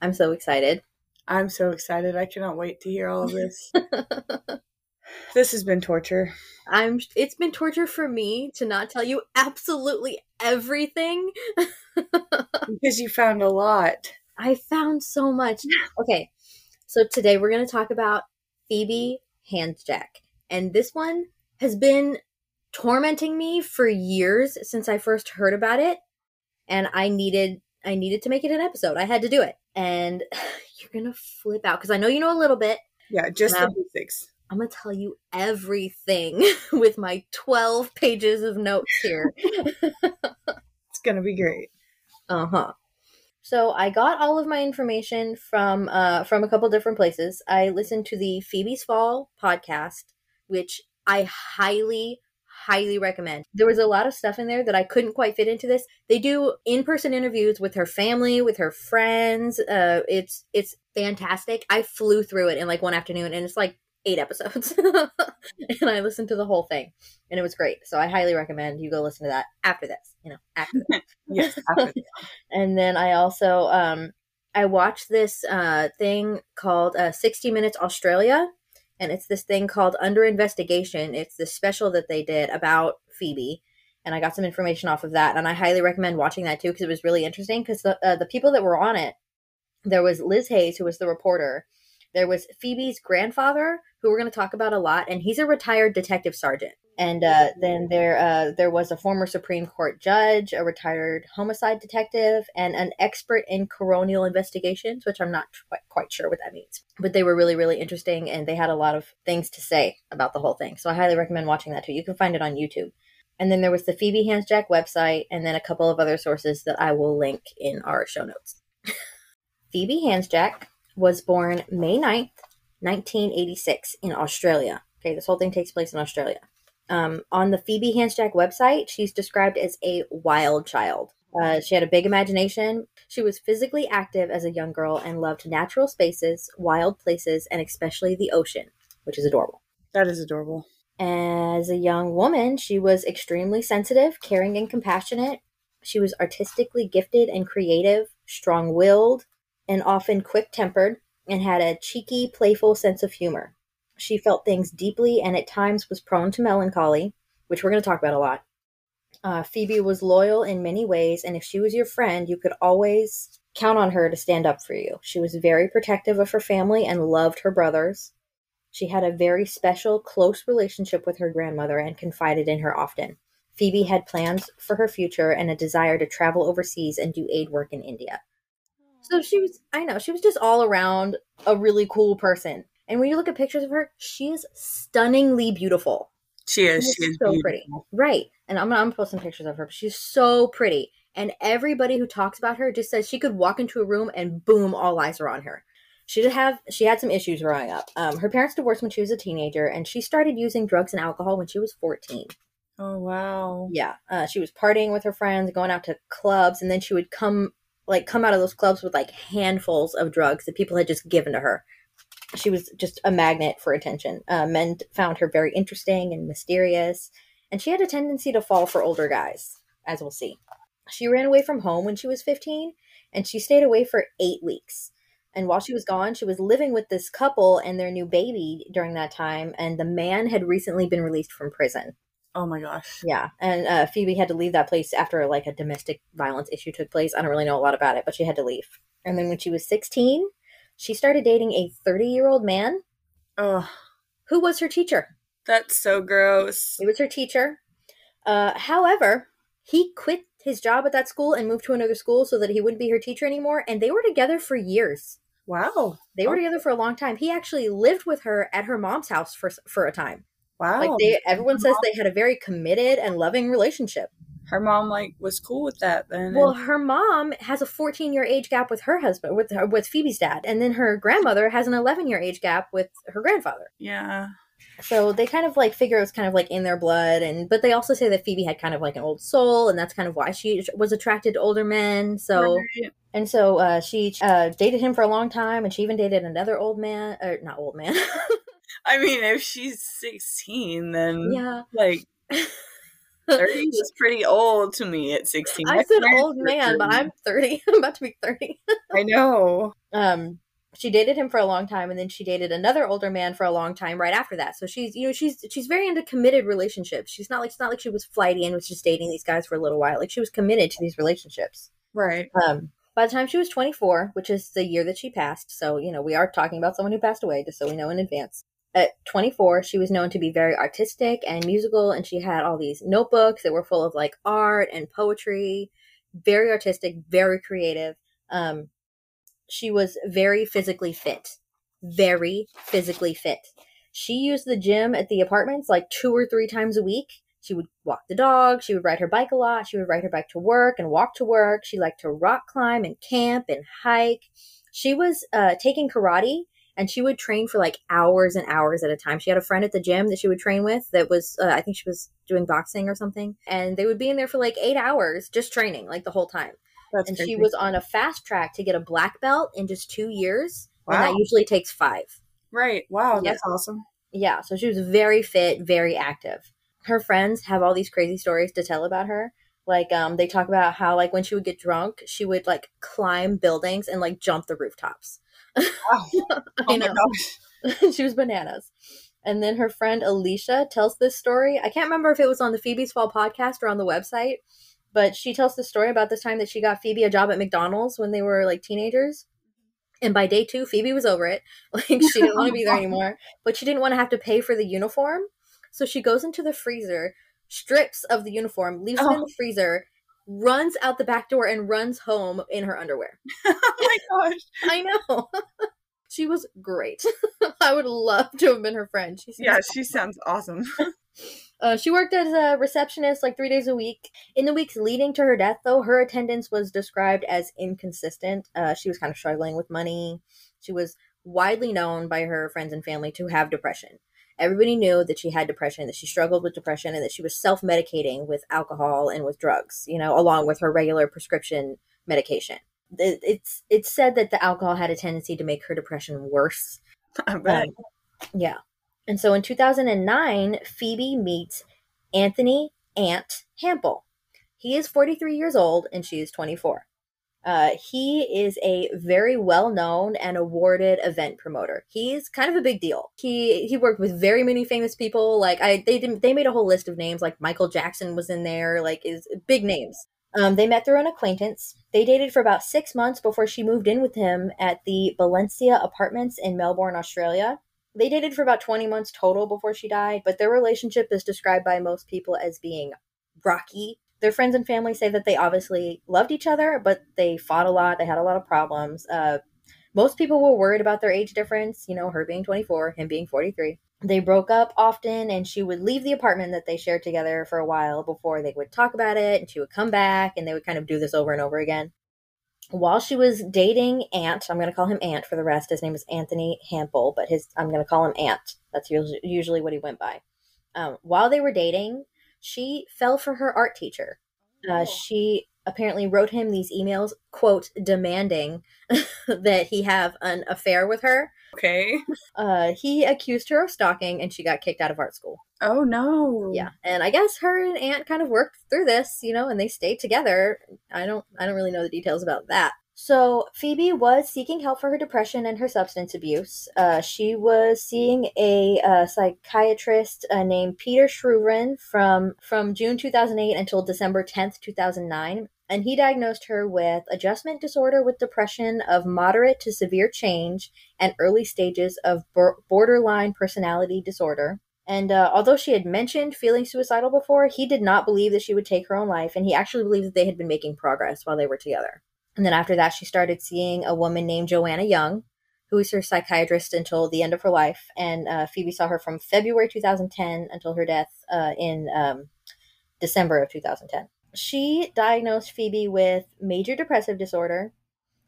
I'm so excited. I'm so excited. I cannot wait to hear all of this. this has been torture. I'm it's been torture for me to not tell you absolutely everything. because you found a lot. I found so much. Okay. So today we're going to talk about Phoebe Handsjuk. And this one has been tormenting me for years since I first heard about it. And I needed I needed to make it an episode. I had to do it. And you're going to flip out because I know you know a little bit. Yeah, just the basics. I'm going to tell you everything with my 12 pages of notes here. it's going to be great. Uh-huh. So I got all of my information from uh, from a couple different places. I listened to the Phoebe's Fall podcast, which I highly, highly recommend. There was a lot of stuff in there that I couldn't quite fit into this. They do in person interviews with her family, with her friends. Uh, it's it's fantastic. I flew through it in like one afternoon, and it's like eight episodes and i listened to the whole thing and it was great so i highly recommend you go listen to that after this you know after this yes after this. and then i also um i watched this uh thing called uh 60 minutes australia and it's this thing called under investigation. It's this special that they did about phoebe. And i got some information off of that. And i highly recommend watching that too because it was really interesting. Because the, uh, the people that were on it there was liz hayes who was the reporter. There was Phoebe's grandfather, who we're going to talk about a lot, and he's a retired detective sergeant. And uh, then there, uh, there was a former Supreme Court judge, a retired homicide detective, and an expert in coronial investigations, which I'm not quite, quite sure what that means. But they were really, really interesting, and they had a lot of things to say about the whole thing. So I highly recommend watching that too. You can find it on YouTube. And then there was the Phoebe Handsjuk website, and then a couple of other sources that I will link in our show notes. Phoebe Handsjuk was born May 9th, 1986, in Australia. Okay, this whole thing takes place in Australia. Um, on the Phoebe Handsjuk website, she's described as a wild child. Uh, she had a big imagination. She was physically active as a young girl and loved natural spaces, wild places, and especially the ocean, which is adorable. That is adorable. As a young woman, she was extremely sensitive, caring, and compassionate. She was artistically gifted and creative, strong willed, and often quick tempered, and had a cheeky, playful sense of humor. She felt things deeply and at times was prone to melancholy, which we're going to talk about a lot. Uh, Phoebe was loyal in many ways, and if she was your friend, you could always count on her to stand up for you. She was very protective of her family and loved her brothers. She had a very special, close relationship with her grandmother and confided in her often. Phoebe had plans for her future and a desire to travel overseas and do aid work in India. So she was, I know, she was just all around a really cool person. And when you look at pictures of her, she is stunningly beautiful. She is. She, is, so beautiful. pretty. Right. And I'm, I'm going to post some pictures of her. But she's so pretty. And everybody who talks about her just says she could walk into a room and boom, all eyes are on her. She did have she had some issues growing up. Um, her parents divorced when she was a teenager, and she started using drugs and alcohol when she was 14. Oh wow! Yeah, uh, she was partying with her friends, going out to clubs, and then she would come like come out of those clubs with like handfuls of drugs that people had just given to her. She was just a magnet for attention. Uh, men found her very interesting and mysterious, and she had a tendency to fall for older guys, as we'll see. She ran away from home when she was 15, and she stayed away for eight weeks. And while she was gone, she was living with this couple and their new baby during that time, and the man had recently been released from prison. Oh my gosh. Yeah, and uh, Phoebe had to leave that place after like a domestic violence issue took place. I don't really know a lot about it, but she had to leave. And then when she was 16, she started dating a 30 year old man. Oh, who was her teacher? That's so gross. He was her teacher. Uh, however, he quit his job at that school and moved to another school so that he wouldn't be her teacher anymore. And they were together for years. Wow. They were together for a long time. He actually lived with her at her mom's house for for a time. Wow. Like they everyone says they had a very committed and loving relationship. Her mom like was cool with that then. Well, her mom has a 14 year age gap with her husband, with her, with Phoebe's dad, and then her grandmother has an 11 year age gap with her grandfather. Yeah. So they kind of like figure it was kind of like in their blood, and but they also say that Phoebe had kind of like an old soul, and that's kind of why she was attracted to older men. So Right. and so uh, she uh, dated him for a long time, and she even dated another old man, or not old man. I mean, if she's 16, then yeah, like 30 is pretty old to me at 16. I said old man, but I'm 30. I'm about to be 30. I know. Um, she dated him for a long time, and then she dated another older man for a long time right after that. So she's, you know, she's she's very into committed relationships. She's not like it's not like she was flighty and was just dating these guys for a little while. Like she was committed to these relationships. Right. Um, by the time she was 24, which is the year that she passed, so you know we are talking about someone who passed away, just so we know in advance. At 24, she was known to be very artistic and musical, and she had all these notebooks that were full of like art and poetry. Very artistic, very creative. Um, she was very physically fit. Very physically fit. She used the gym at the apartments like two or three times a week. She would walk the dog. She would ride her bike a lot. She would ride her bike to work and walk to work. She liked to rock climb and camp and hike. She was uh, taking karate and she would train for like hours and hours at a time. She had a friend at the gym that she would train with that was, uh, I think she was doing boxing or something. And they would be in there for like eight hours just training like the whole time. That's and crazy. she was on a fast track to get a black belt in just two years. And that usually takes five. right. Wow, Yeah. that's awesome. Yeah, so she was very fit, very active. Her friends have all these crazy stories to tell about her. Like, um, they talk about how, like, when she would get drunk, she would like climb buildings and like jump the rooftops. Wow. Oh my know gosh. she was bananas. And then her friend Alicia tells this story. I can't remember if it was on the Phoebe's Fall podcast or on the website, but she tells the story about this time that she got Phoebe a job at McDonald's when they were like teenagers. And by day two, Phoebe was over it. Like she didn't want to be there anymore, but she didn't want to have to pay for the uniform. So she goes into the freezer, strips of the uniform, leaves it in Oh. the freezer, runs out the back door, and runs home in her underwear. oh my gosh. I know. she was great. I would love to have been her friend. She Yeah, she sounds awesome. Uh, she worked as a receptionist like three days a week. In the weeks leading to her death, though, her attendance was described as inconsistent. Uh, she was kind of struggling with money. She was widely known by her friends and family to have depression. Everybody knew that she had depression, that she struggled with depression, and that she was self medicating with alcohol and with drugs, you know, along with her regular prescription medication. It- It's it's said that the alcohol had a tendency to make her depression worse. Bet. Um, yeah. And so in 2009, Phoebe meets Anthony Ant Hampel. He is 43 years old and she is 24. Uh, he is a very well known and awarded event promoter. He's kind of a big deal. He he worked with very many famous people. Like I, they didn't. They made a whole list of names. Like Michael Jackson was in there. Like is big names. Um, they met through an acquaintance. They dated for about six months before she moved in with him at the Valencia Apartments in Melbourne, Australia. They dated for about 20 months total before she died, but their relationship is described by most people as being rocky. Their friends and family say that they obviously loved each other, but they fought a lot. They had a lot of problems. Uh, most people were worried about their age difference, you know, her being 24, him being 43. They broke up often, and she would leave the apartment that they shared together for a while before they would talk about it, and she would come back, and they would kind of do this over and over again. While she was dating Ant, I'm going to call him Ant for the rest. His name is Anthony Hampel, but his I'm going to call him Ant. That's usually, usually what he went by. Um, while they were dating, she fell for her art teacher. Uh, she apparently wrote him these emails, quote, demanding that he have an affair with her. Okay. Uh, he accused her of stalking, and she got kicked out of art school. Oh no. Yeah, and I guess her and Ant kind of worked through this, you know, and they stayed together. I don't, I don't really know the details about that. So Phoebe was seeking help for her depression and her substance abuse. Uh, she was seeing a uh, psychiatrist uh, named Peter Shruvin from from June 2008 until December 10th, 2009, and he diagnosed her with adjustment disorder with depression of moderate to severe change and early stages of bor- borderline personality disorder. And uh, although she had mentioned feeling suicidal before, he did not believe that she would take her own life, and he actually believed that they had been making progress while they were together. And then after that, she started seeing a woman named Joanna Young, who was her psychiatrist until the end of her life. And uh, Phoebe saw her from February 2010 until her death uh, in um, December of 2010. She diagnosed Phoebe with major depressive disorder,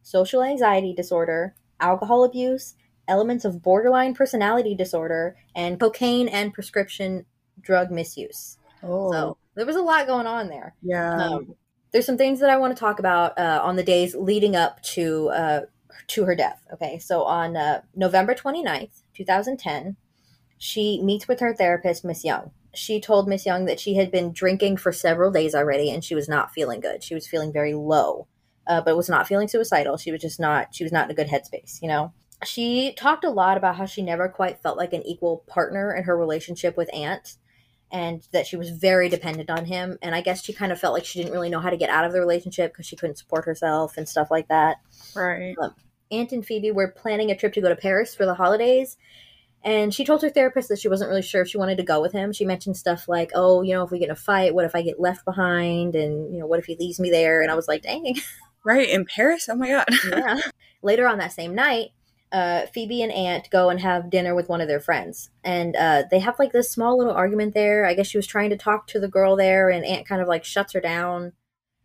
social anxiety disorder, alcohol abuse, elements of borderline personality disorder, and cocaine and prescription drug misuse. Oh. So there was a lot going on there. yeah. Um, there's some things that I want to talk about uh, on the days leading up to uh, to her death. Okay, so on uh, November 29th, 2010, she meets with her therapist, Miss Young. She told Miss Young that she had been drinking for several days already and she was not feeling good. She was feeling very low. uh, but was not feeling suicidal. She was just not. She was not in a good headspace. You know. She talked a lot about how she never quite felt like an equal partner in her relationship with Ant and that she was very dependent on him. And I guess she kind of felt like she didn't really know how to get out of the relationship because she couldn't support herself and stuff like that. Right. Um, Ant and Phoebe were planning a trip to go to Paris for the holidays. And she told her therapist that she wasn't really sure if she wanted to go with him. She mentioned stuff like, oh, you know, if we get in a fight, what if I get left behind? And, you know, what if he leaves me there? And I was like, dang. Right. In Paris? Oh my God. yeah. Later on that same night, uh, Phoebe and Ant go and have dinner with one of their friends, and uh, they have like this small little argument there. I guess she was trying to talk to the girl there, and Ant kind of like shuts her down.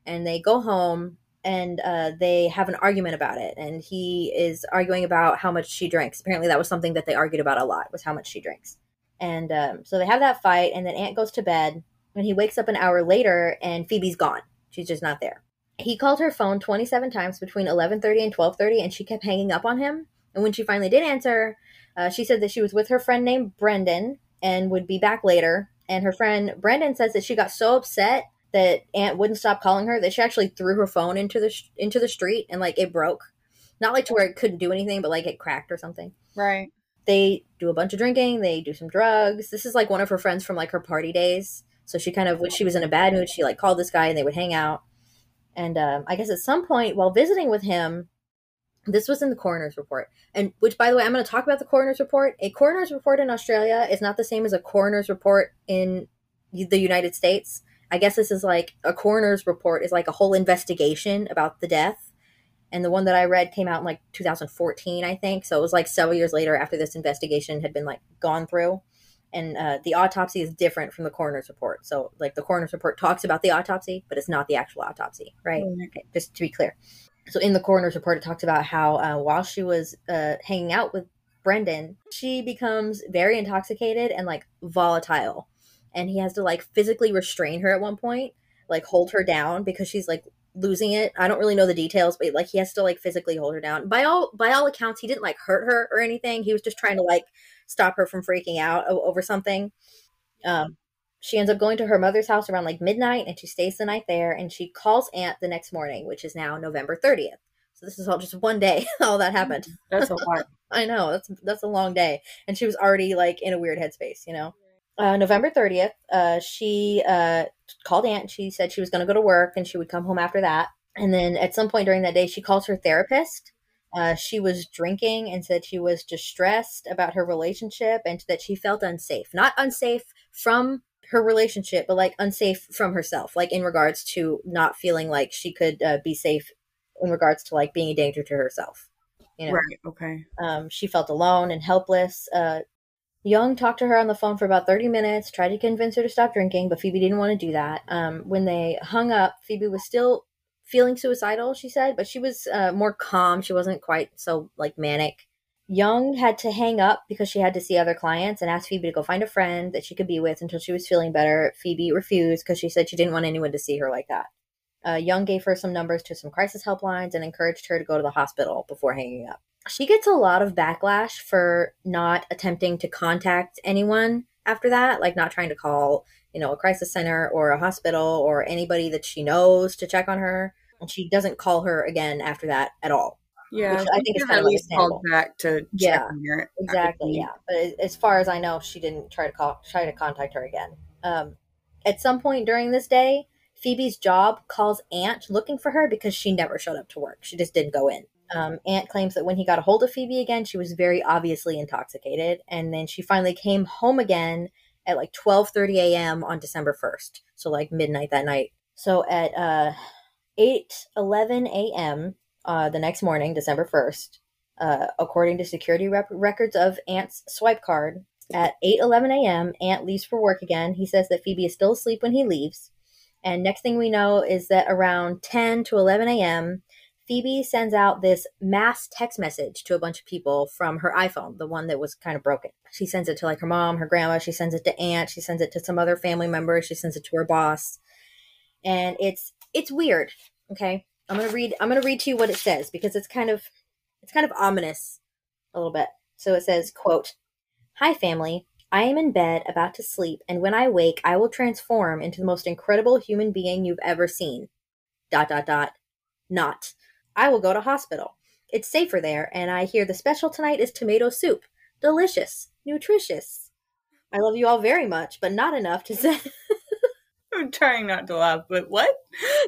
And they go home, and uh, they have an argument about it. And he is arguing about how much she drinks. Apparently, that was something that they argued about a lot was how much she drinks. And um, so they have that fight, and then Ant goes to bed, and he wakes up an hour later, and Phoebe's gone. She's just not there. He called her phone 27 times between 11:30 and 12:30 and she kept hanging up on him and when she finally did answer, uh, she said that she was with her friend named Brendan and would be back later. And her friend Brendan says that she got so upset that Ant wouldn't stop calling her that she actually threw her phone into the sh- into the street and like it broke. Not like to where it couldn't do anything, but like it cracked or something. Right. They do a bunch of drinking. They do some drugs. This is like one of her friends from like her party days. So she kind of, when she was in a bad mood, she like called this guy and they would hang out. And um, I guess at some point while visiting with him, this was in the coroner's report. And which, by the way, I'm going to talk about the coroner's report. A coroner's report in Australia is not the same as a coroner's report in the United States. I guess this is like a coroner's report is like a whole investigation about the death. And the one that I read came out in like 2014, I think. So it was like several years later after this investigation had been like gone through. And uh, the autopsy is different from the coroner's report. So, like, the coroner's report talks about the autopsy, but it's not the actual autopsy, right? Mm-hmm. Okay, just to be clear so in the coroner's report, it talks about how uh, while she was uh, hanging out with Brendan, she becomes very intoxicated and like volatile, and he has to like physically restrain her at one point, like hold her down because she's like losing it. I don't really know the details, but like he has to like physically hold her down. By all by all accounts, he didn't like hurt her or anything. He was just trying to like stop her from freaking out over something. Um, she ends up going to her mother's house around like midnight and she stays the night there and she calls Ant the next morning, which is now November 30th. So this is all just one day, all that happened. That's a lot. I know, that's that's a long day. And she was already like in a weird headspace, you know. Uh, November 30th, uh, she uh, called Ant. She said she was going to go to work and she would come home after that. And then at some point during that day, she calls her therapist. Uh, she was drinking and said she was distressed about her relationship and that she felt unsafe. Not unsafe from her relationship, but like unsafe from herself, like in regards to not feeling like she could uh, be safe in regards to like being a danger to herself. You know? Right. Okay. Um, she felt alone and helpless. Uh, Young talked to her on the phone for about 30 minutes, tried to convince her to stop drinking, but Phoebe didn't want to do that. Um, when they hung up, Phoebe was still feeling suicidal, she said, but she was uh, more calm. She wasn't quite so like manic. Young had to hang up because she had to see other clients and asked Phoebe to go find a friend that she could be with until she was feeling better. Phoebe refused because she said she didn't want anyone to see her like that. Uh, Young gave her some numbers to some crisis helplines and encouraged her to go to the hospital before hanging up. She gets a lot of backlash for not attempting to contact anyone after that, like not trying to call, you know, a crisis center or a hospital or anybody that she knows to check on her. And she doesn't call her again after that at all. Yeah, I think it's kind at least called back to yeah, exactly. Yeah, but as far as I know, she didn't try to call, try to contact her again. Um, at some point during this day, Phoebe's job calls Ant looking for her because she never showed up to work. She just didn't go in. Um, Ant claims that when he got a hold of Phoebe again, she was very obviously intoxicated, and then she finally came home again at like 12:30 a.m. on December 1st, so like midnight that night. So at uh, 8:11 a.m., uh, the next morning, December 1st, uh, according to security rep- records of Ant's swipe card. At 8:11 a.m., Ant leaves for work again. He says that Phoebe is still asleep when he leaves. And next thing we know is that around 10 to 11 a.m., Phoebe sends out this mass text message to a bunch of people from her iPhone, the one that was kind of broken. She sends it to like her mom, her grandma, she sends it to Ant, she sends it to some other family member, she sends it to her boss. And it's it's weird, okay? I'm gonna read. I'm gonna read to you what it says because it's kind of, it's kind of ominous, a little bit. So it says, "quote Hi family. I am in bed about to sleep, and when I wake, I will transform into the most incredible human being you've ever seen. Dot dot dot. Not. I will go to hospital. It's safer there, and I hear the special tonight is tomato soup. Delicious. Nutritious. I love you all very much, but not enough to say. I'm trying not to laugh, but what?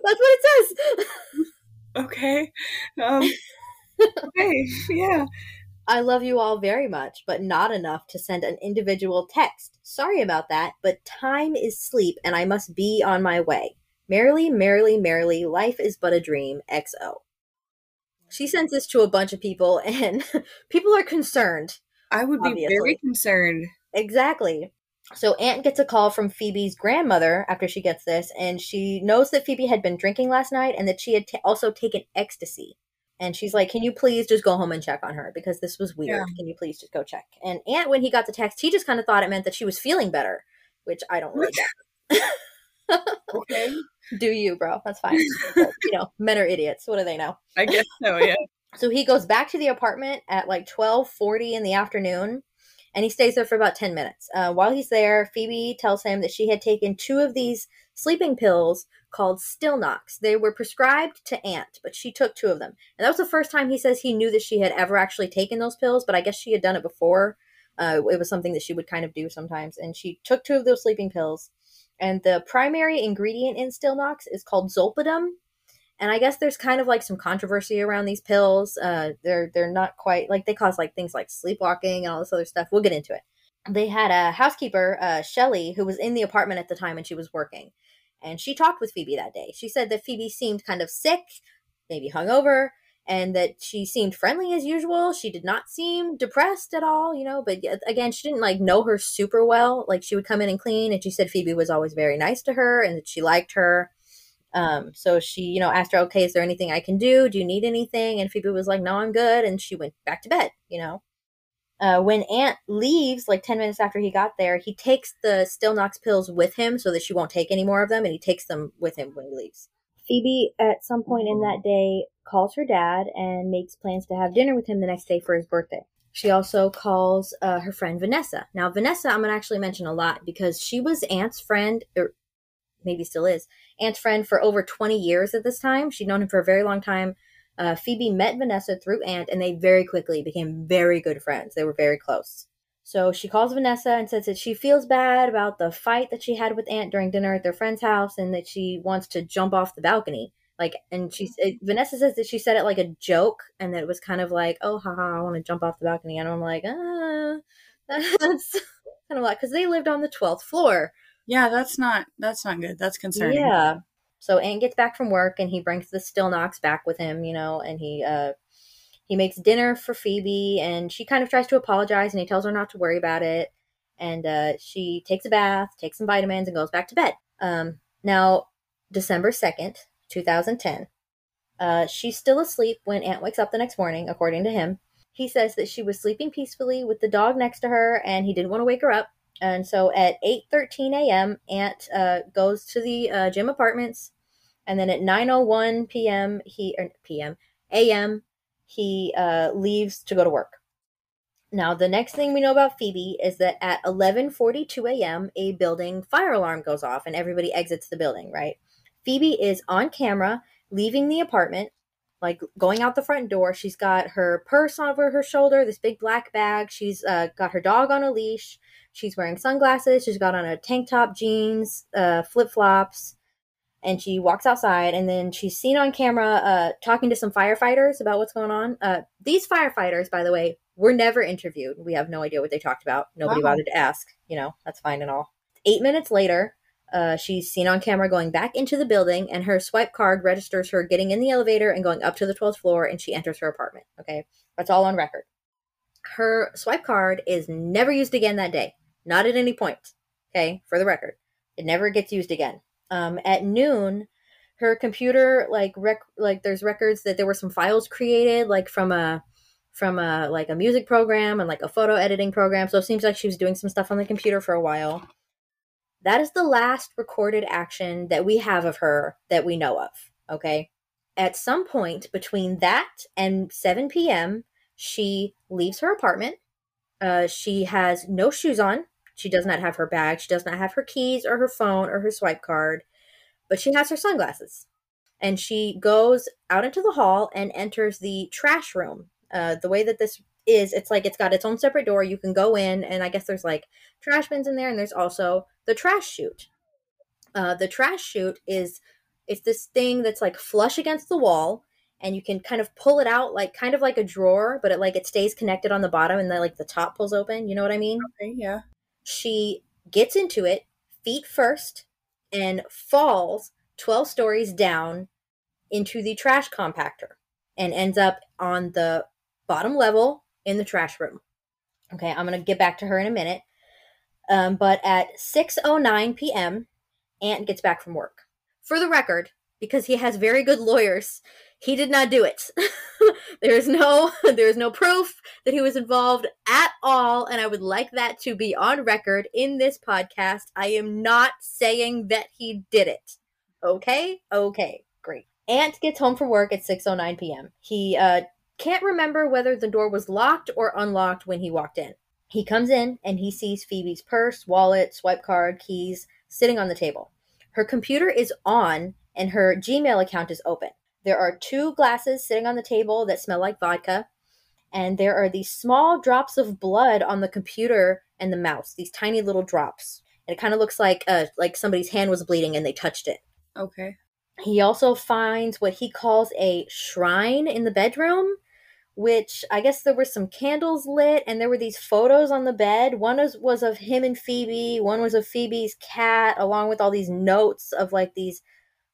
That's what it says. Okay. Um, okay, yeah. I love you all very much, but not enough to send an individual text. Sorry about that, but time is sleep and I must be on my way. Merrily, merrily, merrily, life is but a dream. XO. She sends this to a bunch of people and people are concerned. I would be Obviously. very concerned. Exactly. So Ant gets a call from Phoebe's grandmother after she gets this, and she knows that Phoebe had been drinking last night and that she had ta also taken ecstasy. And she's like, "Can you please just go home and check on her because this was weird? Yeah. Can you please just go check?" And Ant, when he got the text, he just kind of thought it meant that she was feeling better, which I don't really get. Okay. Do you, bro? That's fine. You know, men are idiots. What do they know? I guess so, yeah. So he goes back to the apartment at like twelve forty in the afternoon, and he stays there for about ten minutes. Uh, while he's there, Phoebe tells him that she had taken two of these sleeping pills called Stilnox. They were prescribed to Ant, but she took two of them, and that was the first time he says he knew that she had ever actually taken those pills. But I guess she had done it before. Uh, it was something that she would kind of do sometimes, and she took two of those sleeping pills. And the primary ingredient in Stilnox is called Zolpidem, and I guess there's kind of like some controversy around these pills. Uh, they're they're not quite like they cause like things like sleepwalking and all this other stuff. We'll get into it. They had a housekeeper, uh, Shelly, who was in the apartment at the time and she was working, and she talked with Phoebe that day. She said that Phoebe seemed kind of sick, maybe hungover, and that she seemed friendly as usual. She did not seem depressed at all, you know. But again, she didn't like know her super well. Like she would come in and clean, and she said Phoebe was always very nice to her and that she liked her. Um, so she, you know, asked her, okay, is there anything I can do? Do you need anything? And Phoebe was like, no, I'm good. And she went back to bed, you know. Uh, when Ant leaves, like 10 minutes after he got there, he takes the still Stilnox pills with him so that she won't take any more of them, and he takes them with him when he leaves. Phoebe, at some point in that day, calls her dad and makes plans to have dinner with him the next day for his birthday. She also calls uh, her friend Vanessa. Now, Vanessa, I'm going to actually mention a lot because she was Ant's friend, or maybe still is, Ant's friend for over 20 years at this time. She'd known him for a very long time. Uh, Phoebe met Vanessa through Ant, and they very quickly became very good friends. They were very close. So she calls Vanessa and says that she feels bad about the fight that she had with Ant during dinner at their friend's house, and that she wants to jump off the balcony. Like, and she it, Vanessa says that she said it like a joke, and that it was kind of like, "Oh, haha, I want to jump off the balcony," and I'm like, ah, that's kind of like because they lived on the twelfth floor. Yeah, that's not that's not good. That's concerning. Yeah. So Ant gets back from work and he brings the Stilnox back with him, you know, and he uh he makes dinner for Phoebe and she kind of tries to apologize and he tells her not to worry about it. And uh she takes a bath, takes some vitamins and goes back to bed. Um now December 2nd, 2010. Uh she's still asleep when Ant wakes up the next morning, according to him. He says that she was sleeping peacefully with the dog next to her and he didn't want to wake her up. And so at 8:13 a.m., Ant uh, goes to the uh, gym apartments, and then at 9:01 p.m. he or p.m. a.m. he uh, leaves to go to work. Now, the next thing we know about Phoebe is that at 11:42 a.m., a building fire alarm goes off, and everybody exits the building. Right? Phoebe is on camera leaving the apartment, like going out the front door. She's got her purse over her shoulder, this big black bag. She's uh, got her dog on a leash. She's wearing sunglasses. She's got on a tank top, jeans, uh, flip flops, and she walks outside. And then she's seen on camera uh, talking to some firefighters about what's going on. Uh, these firefighters, by the way, were never interviewed. We have no idea what they talked about. Nobody Wow. bothered to ask. You know, that's fine and all. Eight minutes later, uh, she's seen on camera going back into the building, and her swipe card registers her getting in the elevator and going up to the 12th floor, and she enters her apartment. Okay, that's all on record. Her swipe card is never used again that day. Not at any point. Okay, for the record, it never gets used again. Um, at noon, her computer like rec like there's records that there were some files created like from a from a like a music program and like a photo editing program. So it seems like she was doing some stuff on the computer for a while. That is the last recorded action that we have of her that we know of. Okay. At some point between that and 7 p.m., she leaves her apartment. Uh, she has no shoes on. She does not have her bag. She does not have her keys or her phone or her swipe card, but she has her sunglasses. and she goes out into the hall and enters the trash room. Uh, the way that this is, it's like it's got its own separate door. You can go in, and I guess there's like trash bins in there, and there's also the trash chute. Uh, the trash chute is it's this thing that's like flush against the wall, and you can kind of pull it out like kind of like a drawer, but it like it stays connected on the bottom, and then like the top pulls open. You know what I mean? Okay, yeah. She gets into it feet first and falls 12 stories down into the trash compactor and ends up on the bottom level in the trash room. Okay, I'm going to get back to her in a minute. Um, but at 6:09 p.m., Ant gets back from work. For the record, because he has very good lawyers, he did not do it. there is no there is no proof that he was involved at all and I would like that to be on record in this podcast. I am not saying that he did it. Okay? Okay. Great. Ant gets home from work at 6:09 p.m. He uh can't remember whether the door was locked or unlocked when he walked in. He comes in and he sees Phoebe's purse, wallet, swipe card, keys sitting on the table. Her computer is on and her Gmail account is open. There are two glasses sitting on the table that smell like vodka, and there are these small drops of blood on the computer and the mouse. These tiny little drops. And it kind of looks like uh, like somebody's hand was bleeding and they touched it. Okay. He also finds what he calls a shrine in the bedroom, which I guess there were some candles lit and there were these photos on the bed. One was, was of him and Phoebe, one was of Phoebe's cat, along with all these notes of like these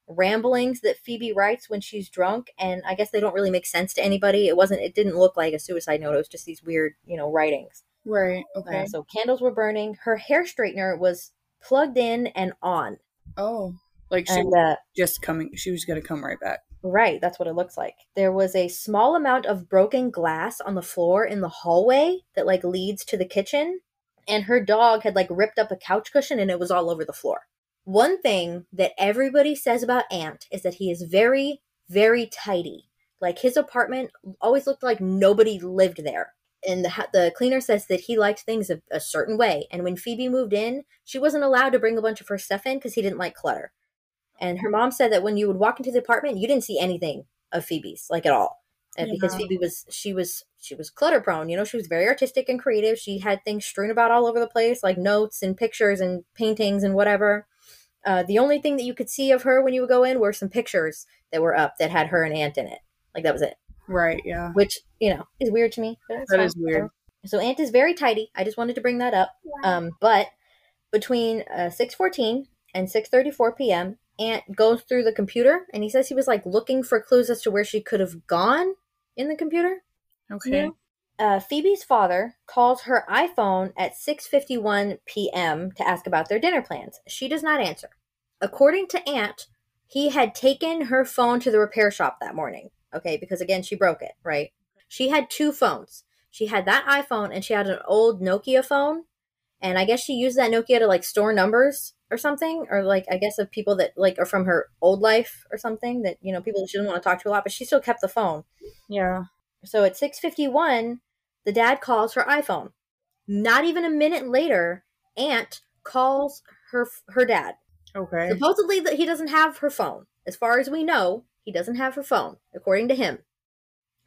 ramblings that Phoebe writes when she's drunk, and I guess they don't really make sense to anybody. It wasn't. It didn't look like a suicide note. It was just these weird, you know, writings. Right. Okay. Uh, so candles were burning. Her hair straightener was plugged in and on. oh, like she And was uh, just coming. She was gonna come right back. Right, that's what it looks like. There was a small amount of broken glass on the floor in the hallway that like leads to the kitchen, and her dog had like ripped up a couch cushion and it was all over the floor. One thing that everybody says about Ant is that he is very, very tidy. Like his apartment always looked like nobody lived there. And the, the cleaner says that he liked things a, a certain way. And when Phoebe moved in, she wasn't allowed to bring a bunch of her stuff in because he didn't like clutter. And her mom said that when you would walk into the apartment, you didn't see anything of Phoebe's, like at all. And because Phoebe was she was she was clutter prone, you know, she was very artistic and creative. She had things strewn about all over the place, like notes and pictures and paintings and whatever. Uh, the only thing that you could see of her when you would go in were some pictures that were up that had her and Ant in it. Like that was it. Right. Yeah. Which, you know, is weird to me. but it's That fine, is weird. whatever. So Ant is very tidy. I just wanted to bring that up. Um, but between uh, 6.14 and 6.34 p.m., Ant goes through the computer and he says he was like looking for clues as to where she could have gone in the computer. Okay. Uh, Phoebe's father calls her iPhone at 6:51 p.m. to ask about their dinner plans. She does not answer. According to Ant, he had taken her phone to the repair shop that morning. Okay, because again, she broke it, right? She had two phones. She had that iPhone and she had an old Nokia phone. And I guess she used that Nokia to like store numbers or something, or like I guess of people that like are from her old life or something that you know people that she didn't want to talk to a lot, but she still kept the phone. Yeah. So at 6:51, the dad calls her iPhone. Not even a minute later, Ant calls her her dad. Okay. Supposedly that he doesn't have her phone. As far as we know, he doesn't have her phone, according to him.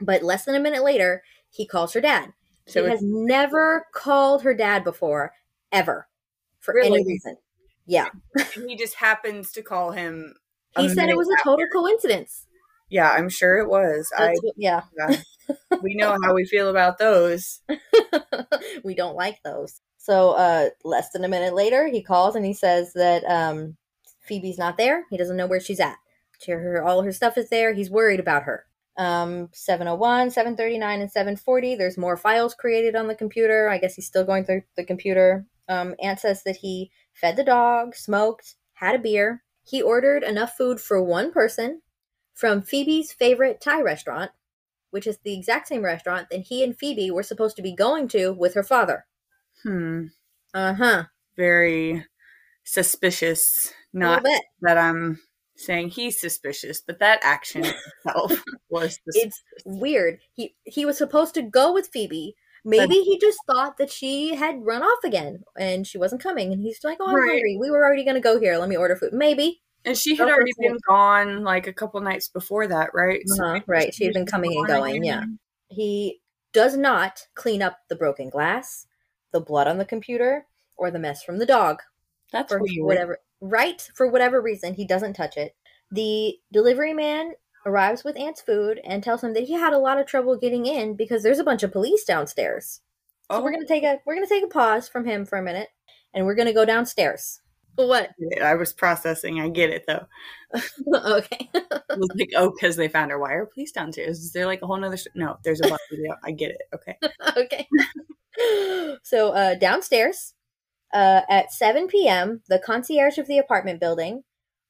But less than a minute later, he calls her dad. So he has never called her dad before, ever, for Really? any reason. Yeah, he just happens to call him. he said it was a total coincidence. Yeah, I'm sure it was. I. What- yeah, yeah. we know how we feel about those. we don't like those. So, uh, less than a minute later, he calls and he says that um, Phoebe's not there. He doesn't know where she's at. She, her, all her stuff is there. He's worried about her. Um, 701, 739, and 740. There's more files created on the computer. I guess he's still going through the computer. Um, Ant says that he fed the dog, smoked, had a beer. He ordered enough food for one person from Phoebe's favorite Thai restaurant, which is the exact same restaurant that he and Phoebe were supposed to be going to with her father. Hmm. Uh huh. Very suspicious. Not that I'm saying he's suspicious, but that action itself was sus- It's weird. He he was supposed to go with Phoebe. Maybe he just thought that she had run off again and she wasn't coming. And he's like, "Oh, I'm Right. hungry. We were already going to go here. Let me order food." Maybe. And she had already been gone like a couple nights before that, right? Uh-huh, so right. She had been coming and going. Yeah. He does not clean up the broken glass, the blood on the computer, or the mess from the dog. That's for weird. whatever right for whatever reason he doesn't touch it. The delivery man arrives with Ant's food and tells him that he had a lot of trouble getting in because there's a bunch of police downstairs. So oh. we're gonna take a we're gonna take a pause from him for a minute, and we're gonna go downstairs. What? I was processing. I get it though. okay. Was like, oh, because they found her. Why are police downstairs? Is there like a whole nother? Sh-? No, there's a bus video. I get it. Okay. okay. so uh, downstairs, uh, at 7 p.m., the concierge of the apartment building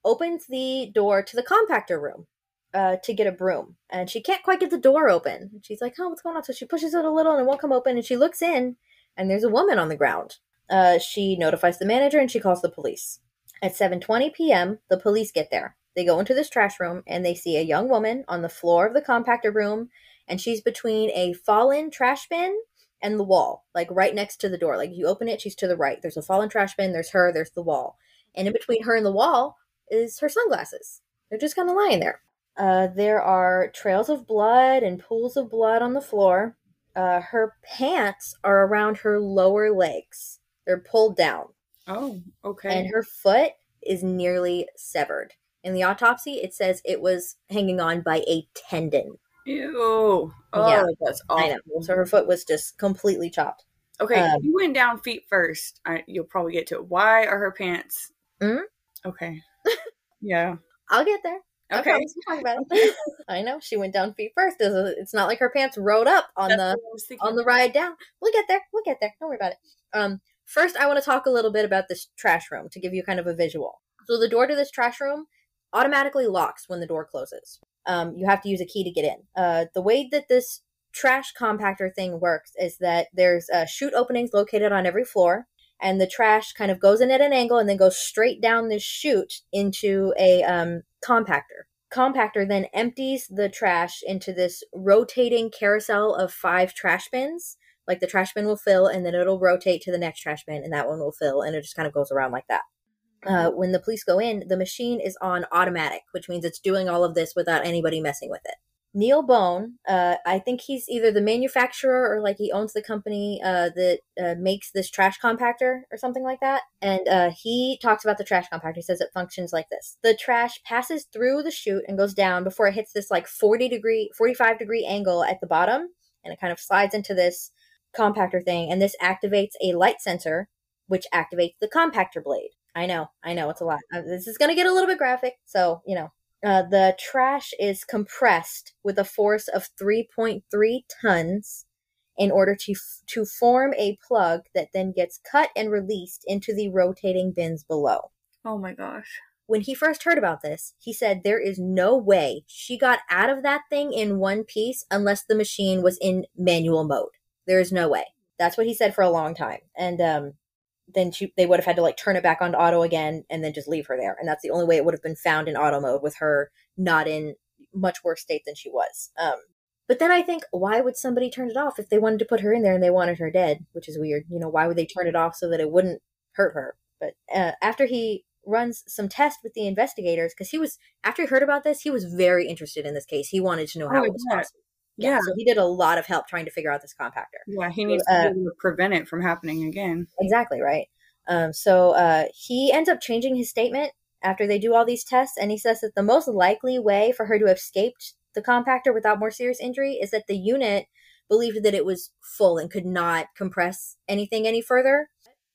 opens the door to the compactor room uh, to get a broom. And she can't quite get the door open. She's like, oh, what's going on? So she pushes it a little and it won't come open. And she looks in, and there's a woman on the ground. Uh, she notifies the manager and she calls the police. At 7:20 p.m., the police get there. They go into this trash room and they see a young woman on the floor of the compactor room, and she's between a fallen trash bin and the wall, like right next to the door. Like you open it, she's to the right. There's a fallen trash bin, there's her, there's the wall. And in between her and the wall is her sunglasses. They're just kind of lying there. Uh, there are trails of blood and pools of blood on the floor. Uh, her pants are around her lower legs. They're pulled down. Oh, okay. And her foot is nearly severed. In the autopsy, it says it was hanging on by a tendon. Ew. Oh, yeah, that's awful. I know. So her foot was just completely chopped. Okay, um, you went down feet first. I, you'll probably get to it. Why are her pants? Mm-hmm. Okay. yeah. I'll get there. Okay. I, I know she went down feet first. It's not like her pants rode up on That's the on the ride down. We'll get there. We'll get there. Don't worry about it. Um, first, I want to talk a little bit about this trash room to give you kind of a visual. So the door to this trash room automatically locks when the door closes um, you have to use a key to get in. Uh, the way that this trash compactor thing works is that there's uh, chute openings located on every floor, and the trash kind of goes in at an angle and then goes straight down this chute into a um, compactor. Compactor then empties the trash into this rotating carousel of five trash bins. Like the trash bin will fill, and then it'll rotate to the next trash bin, and that one will fill, and it just kind of goes around like that uh, when the police go in, the machine is on automatic, which means it's doing all of this without anybody messing with it. Neil Bone, uh, I think he's either the manufacturer or like he owns the company uh, that uh, makes this trash compactor or something like that. And uh, he talks about the trash compactor. He says it functions like this: the trash passes through the chute and goes down before it hits this like forty degree, forty five degree angle at the bottom, and it kind of slides into this compactor thing. And this activates a light sensor, which activates the compactor blade. I know, I know, it's a lot. Uh, this is going to get a little bit graphic, so you know. Uh, the trash is compressed with a force of 3.3 tons in order to f- to form a plug that then gets cut and released into the rotating bins below. Oh my gosh. When he first heard about this, he said there is no way she got out of that thing in one piece unless the machine was in manual mode. There is no way. That's what he said for a long time. And um then she they would have had to like turn it back onto auto again and then just leave her there. And that's the only way it would have been found in auto mode with her not in much worse state than she was. Um, but then I think, why would somebody turn it off if they wanted to put her in there and they wanted her dead? Which is weird. You know, why would they turn it off so that it wouldn't hurt her? But uh, after he runs some tests with the investigators, because he was after he heard about this, he was very interested in this case. He wanted to know how oh, it was possible. Yeah, yeah, so he did a lot of help trying to figure out this compactor. Yeah, he needs uh, to prevent it from happening again. Exactly right. Um, so uh, he ends up changing his statement after they do all these tests, and he says that the most likely way for her to have escaped the compactor without more serious injury is that the unit believed that it was full and could not compress anything any further.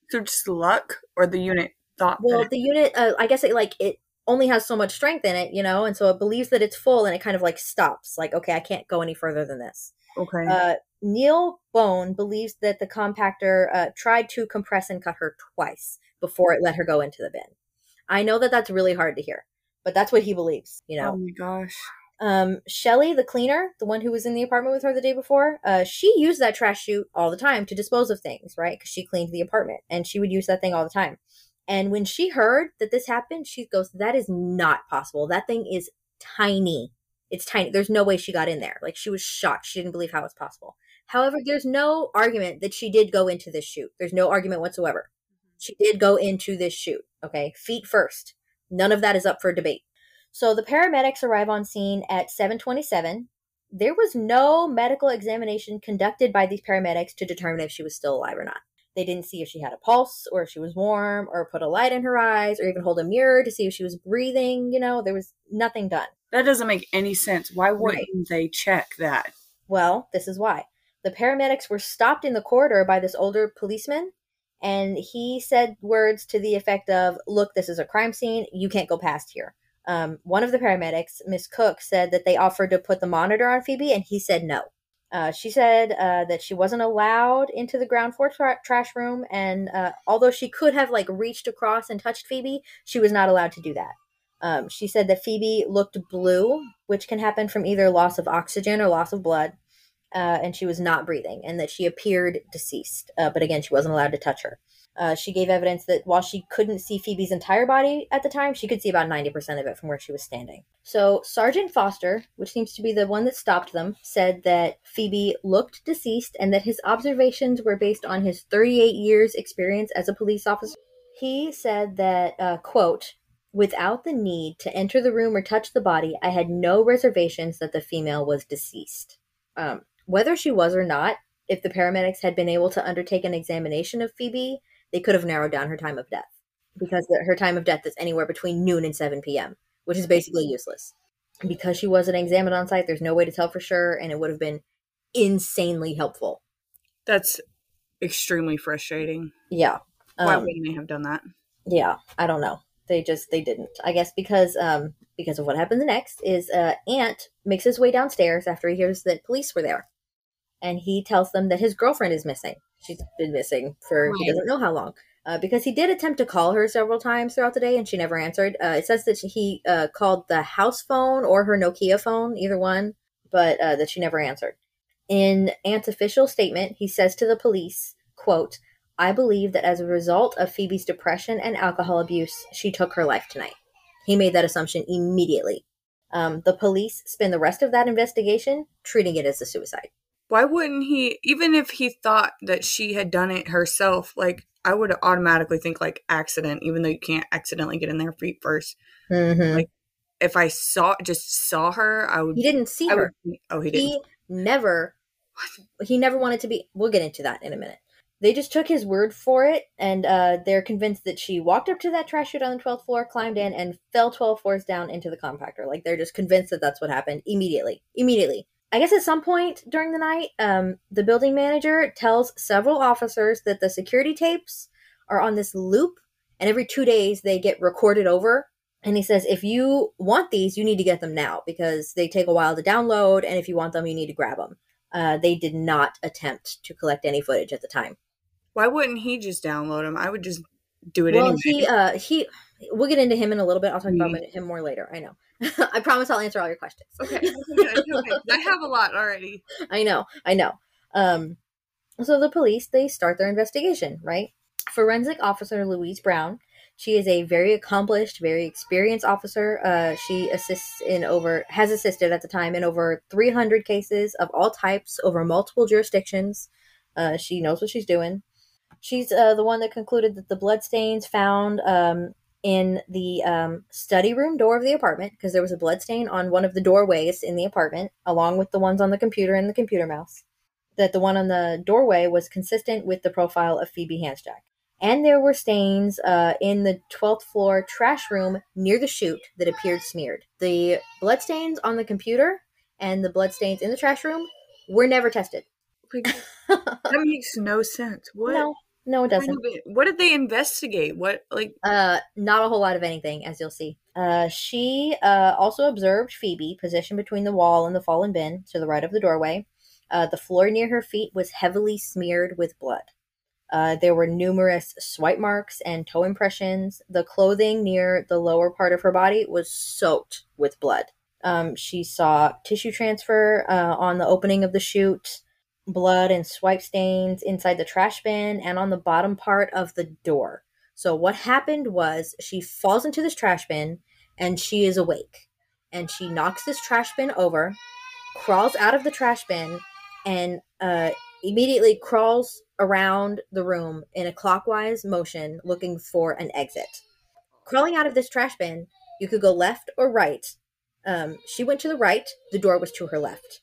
So just luck, or the unit thought. Well, the unit, uh, I guess it like it only has so much strength in it, you know, and so it believes that it's full and it kind of like stops. Like, okay, I can't go any further than this. Okay. Uh, Neil Bone believes that the compactor uh, tried to compress and cut her twice before it let her go into the bin. I know that that's really hard to hear, but that's what he believes, you know. Oh my gosh. Um, Shelly, the cleaner, the one who was in the apartment with her the day before, uh, she used that trash chute all the time to dispose of things, right? Because she cleaned the apartment and she would use that thing all the time. And when she heard that this happened, she goes, That is not possible. That thing is tiny. It's tiny. There's no way she got in there. Like she was shocked. She didn't believe how it's possible. However, there's no argument that she did go into this chute. There's no argument whatsoever. Mm-hmm. She did go into this chute, okay? Feet first. None of that is up for debate. So the paramedics arrive on scene at 727. There was no medical examination conducted by these paramedics to determine if she was still alive or not. They didn't see if she had a pulse or if she was warm or put a light in her eyes or even hold a mirror to see if she was breathing. You know, there was nothing done. That doesn't make any sense. Why wouldn't right. they check that? Well, this is why. The paramedics were stopped in the corridor by this older policeman, and he said words to the effect of, Look, this is a crime scene. You can't go past here. Um, one of the paramedics, Miss Cook, said that they offered to put the monitor on Phoebe, and he said no. Uh, she said uh, that she wasn't allowed into the ground floor tra- trash room, and uh, although she could have like reached across and touched Phoebe, she was not allowed to do that. Um, she said that Phoebe looked blue, which can happen from either loss of oxygen or loss of blood, uh, and she was not breathing, and that she appeared deceased. Uh, but again, she wasn't allowed to touch her. Uh, she gave evidence that while she couldn't see Phoebe's entire body at the time, she could see about 90% of it from where she was standing. So, Sergeant Foster, which seems to be the one that stopped them, said that Phoebe looked deceased and that his observations were based on his 38 years' experience as a police officer. He said that, uh, quote, without the need to enter the room or touch the body, I had no reservations that the female was deceased. Um, whether she was or not, if the paramedics had been able to undertake an examination of Phoebe, they could have narrowed down her time of death because the, her time of death is anywhere between noon and 7 p.m., which is basically useless. Because she wasn't examined on site, there's no way to tell for sure, and it would have been insanely helpful. That's extremely frustrating. Yeah. Um, Why wouldn't they have done that? Yeah, I don't know. They just they didn't. I guess because um because of what happens next is uh Ant makes his way downstairs after he hears that police were there, and he tells them that his girlfriend is missing she's been missing for right. he doesn't know how long. Uh, because he did attempt to call her several times throughout the day and she never answered. Uh, it says that he uh, called the house phone or her Nokia phone, either one, but uh, that she never answered. In Ant's official statement, he says to the police, quote, I believe that as a result of Phoebe's depression and alcohol abuse, she took her life tonight. He made that assumption immediately. Um, the police spend the rest of that investigation treating it as a suicide why wouldn't he even if he thought that she had done it herself like i would automatically think like accident even though you can't accidentally get in their feet 1st mm-hmm. like if i saw just saw her i would he didn't see I her. would, oh he didn't. he never he never wanted to be we'll get into that in a minute. They just took his word for it and uh, they're convinced that she walked up to that trash chute on the 12th floor climbed in and fell 12 floors down into the compactor. Like they're just convinced that that's what happened immediately immediately I guess at some point during the night, um, the building manager tells several officers that the security tapes are on this loop, and every two days they get recorded over. And he says, if you want these, you need to get them now because they take a while to download, and if you want them, you need to grab them. Uh, they did not attempt to collect any footage at the time. Why wouldn't he just download them? I would just do it well, anyway. he, uh, he, we'll get into him in a little bit. I'll talk mm-hmm. about him more later. I know. I promise I'll answer all your questions. Okay. okay. I have a lot already. I know. I know. Um, so the police they start their investigation, right? Forensic officer Louise Brown. She is a very accomplished, very experienced officer. Uh, she assists in over has assisted at the time in over 300 cases of all types over multiple jurisdictions. Uh, she knows what she's doing. She's uh, the one that concluded that the bloodstains found um, in the um, study room door of the apartment because there was a blood stain on one of the doorways in the apartment, along with the ones on the computer and the computer mouse. That the one on the doorway was consistent with the profile of Phoebe Handsjuk. And there were stains uh, in the 12th floor trash room near the chute that appeared smeared. The blood stains on the computer and the blood stains in the trash room were never tested. that makes no sense. What? No, no, it doesn't. What did they investigate? What like? Uh, not a whole lot of anything, as you'll see. Uh, she uh also observed Phoebe positioned between the wall and the fallen bin to the right of the doorway. Uh, the floor near her feet was heavily smeared with blood. Uh, there were numerous swipe marks and toe impressions. The clothing near the lower part of her body was soaked with blood. Um, she saw tissue transfer uh, on the opening of the chute blood and swipe stains inside the trash bin and on the bottom part of the door. So what happened was she falls into this trash bin and she is awake. And she knocks this trash bin over, crawls out of the trash bin, and uh, immediately crawls around the room in a clockwise motion looking for an exit. crawling out of this trash bin, you could go left or right. Um, she went to the right. The door was to her left.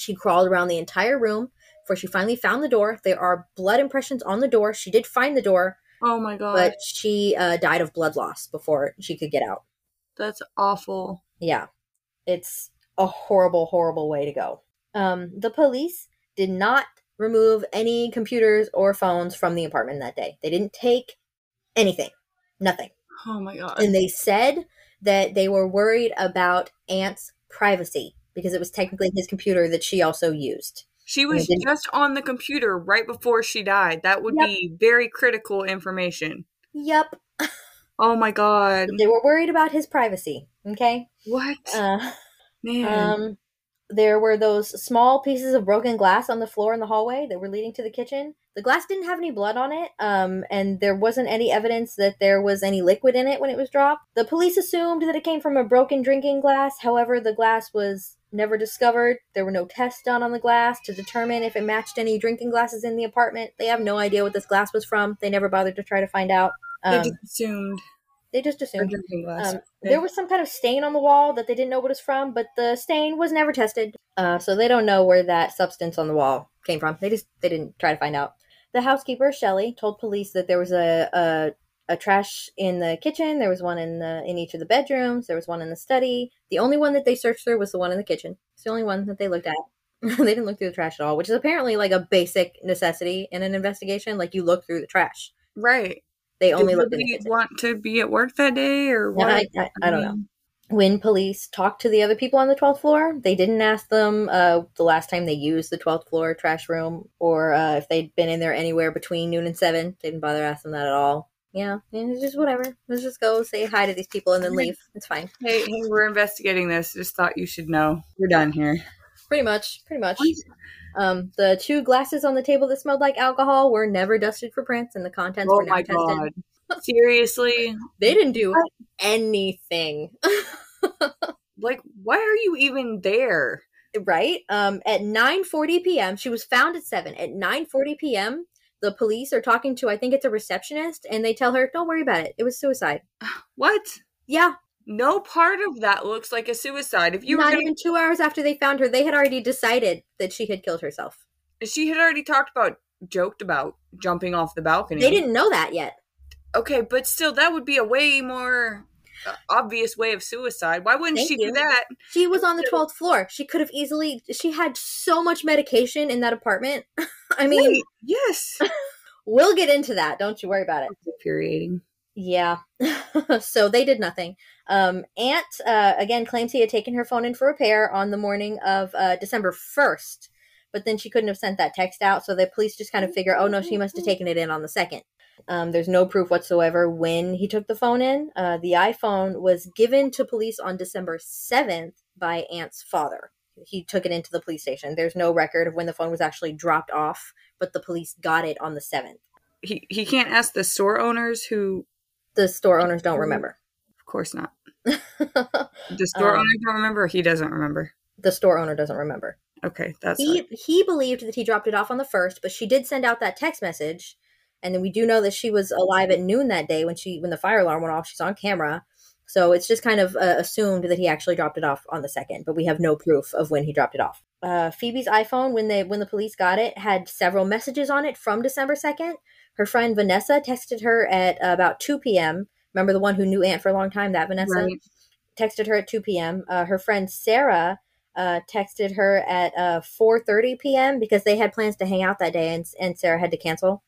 She crawled around the entire room before she finally found the door. There are blood impressions on the door. She did find the door. Oh my god. But she uh, died of blood loss before she could get out. That's awful. Yeah. It's a horrible, horrible way to go. Um, the police did not remove any computers or phones from the apartment that day. They didn't take anything. Nothing. Oh my god. And they said that they were worried about Ant's privacy because it was technically his computer that she also used. She was just on the computer right before she died. That would yep. be very critical information. Yep. Oh my god. They were worried about his privacy. Okay. What? Uh, Man. Um, there were those small pieces of broken glass on the floor in the hallway that were leading to the kitchen. The glass didn't have any blood on it, um, and there wasn't any evidence that there was any liquid in it when it was dropped. The police assumed that it came from a broken drinking glass. However, the glass was never discovered. There were no tests done on the glass to determine if it matched any drinking glasses in the apartment. They have no idea what this glass was from. They never bothered to try to find out. Um, they just assumed. They just assumed. Drinking glass. Um, There was some kind of stain on the wall that they didn't know what it was from, but the stain was never tested. Uh, so they don't know where that substance on the wall came from. They just they didn't try to find out. The housekeeper Shelley told police that there was a, a a trash in the kitchen. There was one in the in each of the bedrooms. There was one in the study. The only one that they searched through was the one in the kitchen. It's the only one that they looked at. they didn't look through the trash at all, which is apparently like a basic necessity in an investigation. Like you look through the trash. Right. They only looked in the kitchen. want to be at work that day or what? I, I, I don't know. When police talked to the other people on the 12th floor, they didn't ask them uh, the last time they used the 12th floor trash room or uh, if they'd been in there anywhere between noon and 7. They didn't bother asking that at all yeah, it's just whatever. Let's just go say hi to these people and then leave. It's fine. Hey, hey, we're investigating this. Just thought you should know. We're done here. Pretty much. Pretty much. Um, the two glasses on the table that smelled like alcohol were never dusted for prints, and the contents oh were never my tested. God. Seriously, they didn't do anything. like, why are you even there? Right. Um, at 9:40 p.m., she was found at seven. At 9:40 p.m., the police are talking to I think it's a receptionist and they tell her, "Don't worry about it. It was suicide." What? Yeah. No part of that looks like a suicide. If you not gonna... even two hours after they found her, they had already decided that she had killed herself. She had already talked about, joked about jumping off the balcony. They didn't know that yet. Okay, but still, that would be a way more obvious way of suicide. Why wouldn't Thank she you. do that? She was on the twelfth floor. She could have easily. She had so much medication in that apartment. I mean, Wait, yes. we'll get into that. Don't you worry about it. It's infuriating. Yeah. so they did nothing. Um, Ant uh, again claims he had taken her phone in for repair on the morning of uh, December first, but then she couldn't have sent that text out. So the police just kind of figure, oh no, she must have taken it in on the second. Um, there's no proof whatsoever when he took the phone in. Uh, the iPhone was given to police on December 7th by Ant's father. He took it into the police station. There's no record of when the phone was actually dropped off, but the police got it on the 7th. He, he can't ask the store owners who. The store owners don't remember. Of course not. the store um, owner don't remember he doesn't remember? The store owner doesn't remember. Okay, that's he he believed that he dropped it off on the first, but she did send out that text message and then we do know that she was alive at noon that day when she when the fire alarm went off. She's on camera. So it's just kind of uh, assumed that he actually dropped it off on the second, but we have no proof of when he dropped it off. Uh, Phoebe's iPhone, when they when the police got it, had several messages on it from December second. Her friend Vanessa texted her at about two p.m. Remember the one who knew Ant for a long time? That Vanessa right. texted her at two p.m. Uh, her friend Sarah uh, texted her at uh, 4.30 p.m. because they had plans to hang out that day and, and Sarah had to cancel.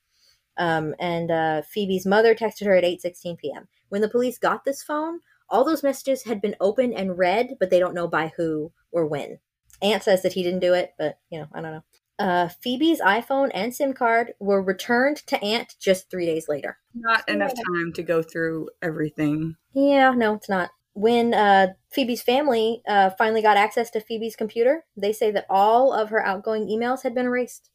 Um, and uh, Phoebe's mother texted her at 8:16 p.m. When the police got this phone, all those messages had been opened and read, but they don't know by who or when. Ant says that he didn't do it, but you know, I don't know. Uh, Phoebe's iPhone and SIM card were returned to Ant just three days later. Not enough time to go through everything. Yeah, no, it's not. When uh, Phoebe's family uh, finally got access to Phoebe's computer, they say that all of her outgoing emails had been erased.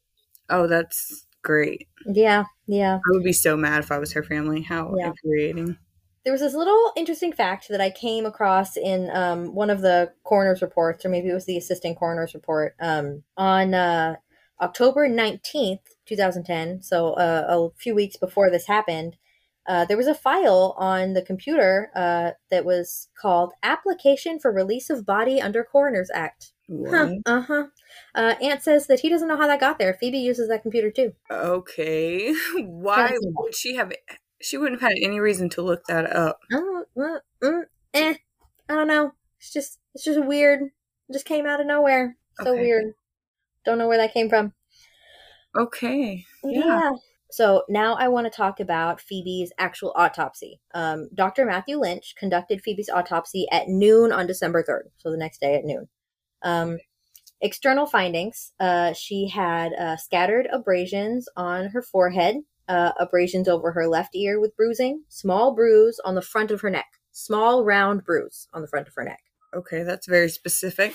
Oh, that's great. Yeah, yeah. I would be so mad if I was her family. How yeah. infuriating. There was this little interesting fact that I came across in um, one of the coroner's reports, or maybe it was the assistant coroner's report, um, on uh, October 19th, 2010, so uh, a few weeks before this happened. uh, there was a file on the computer uh, that was called Application for Release of Body under Coroner's Act. Huh, uh-huh. Uh, Ant says that he doesn't know how that got there. Phoebe uses that computer too. Okay. Why would she have she wouldn't have had any reason to look that up. Oh, well, mm, eh. I don't know. It's just it's just weird. It just came out of nowhere. So okay. weird. Don't know where that came from. Okay. Yeah. yeah. So now I want to talk about Phoebe's actual autopsy. Um, Dr. Matthew Lynch conducted Phoebe's autopsy at noon on December 3rd, so the next day at noon. Um, external findings uh, she had uh, scattered abrasions on her forehead, uh, abrasions over her left ear with bruising, small bruise on the front of her neck, small round bruise on the front of her neck. Okay, that's very specific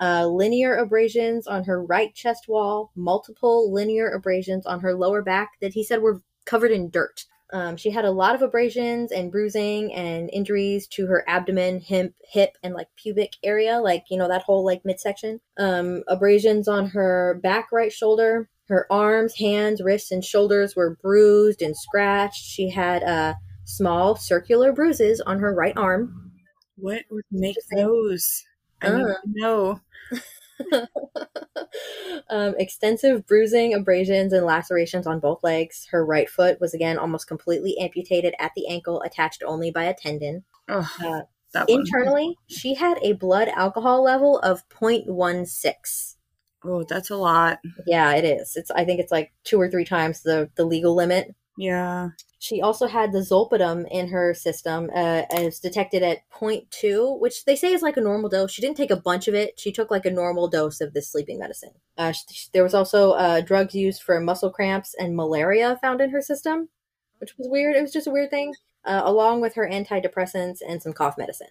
uh, linear abrasions on her right chest wall, multiple linear abrasions on her lower back that he said were covered in dirt. Um, she had a lot of abrasions and bruising and injuries to her abdomen, hip, hip, and like pubic area, like you know that whole like midsection. Um, abrasions on her back right shoulder. Her arms, hands, wrists, and shoulders were bruised and scratched. She had uh, small circular bruises on her right arm. What would make those? I uh, know. um, extensive bruising, abrasions, and lacerations on both legs. Her right foot was again almost completely amputated at the ankle, attached only by a tendon. Oh, uh, internally, she had a blood alcohol level of 0.16. Oh, that's a lot. Yeah, it is. It's I think it's like two or three times the the legal limit. Yeah. She also had the zolpidem in her system uh, as detected at 0.2, which they say is like a normal dose. She didn't take a bunch of it. She took like a normal dose of this sleeping medicine. Uh, she, there was also uh, drugs used for muscle cramps and malaria found in her system, which was weird. It was just a weird thing, uh, along with her antidepressants and some cough medicine.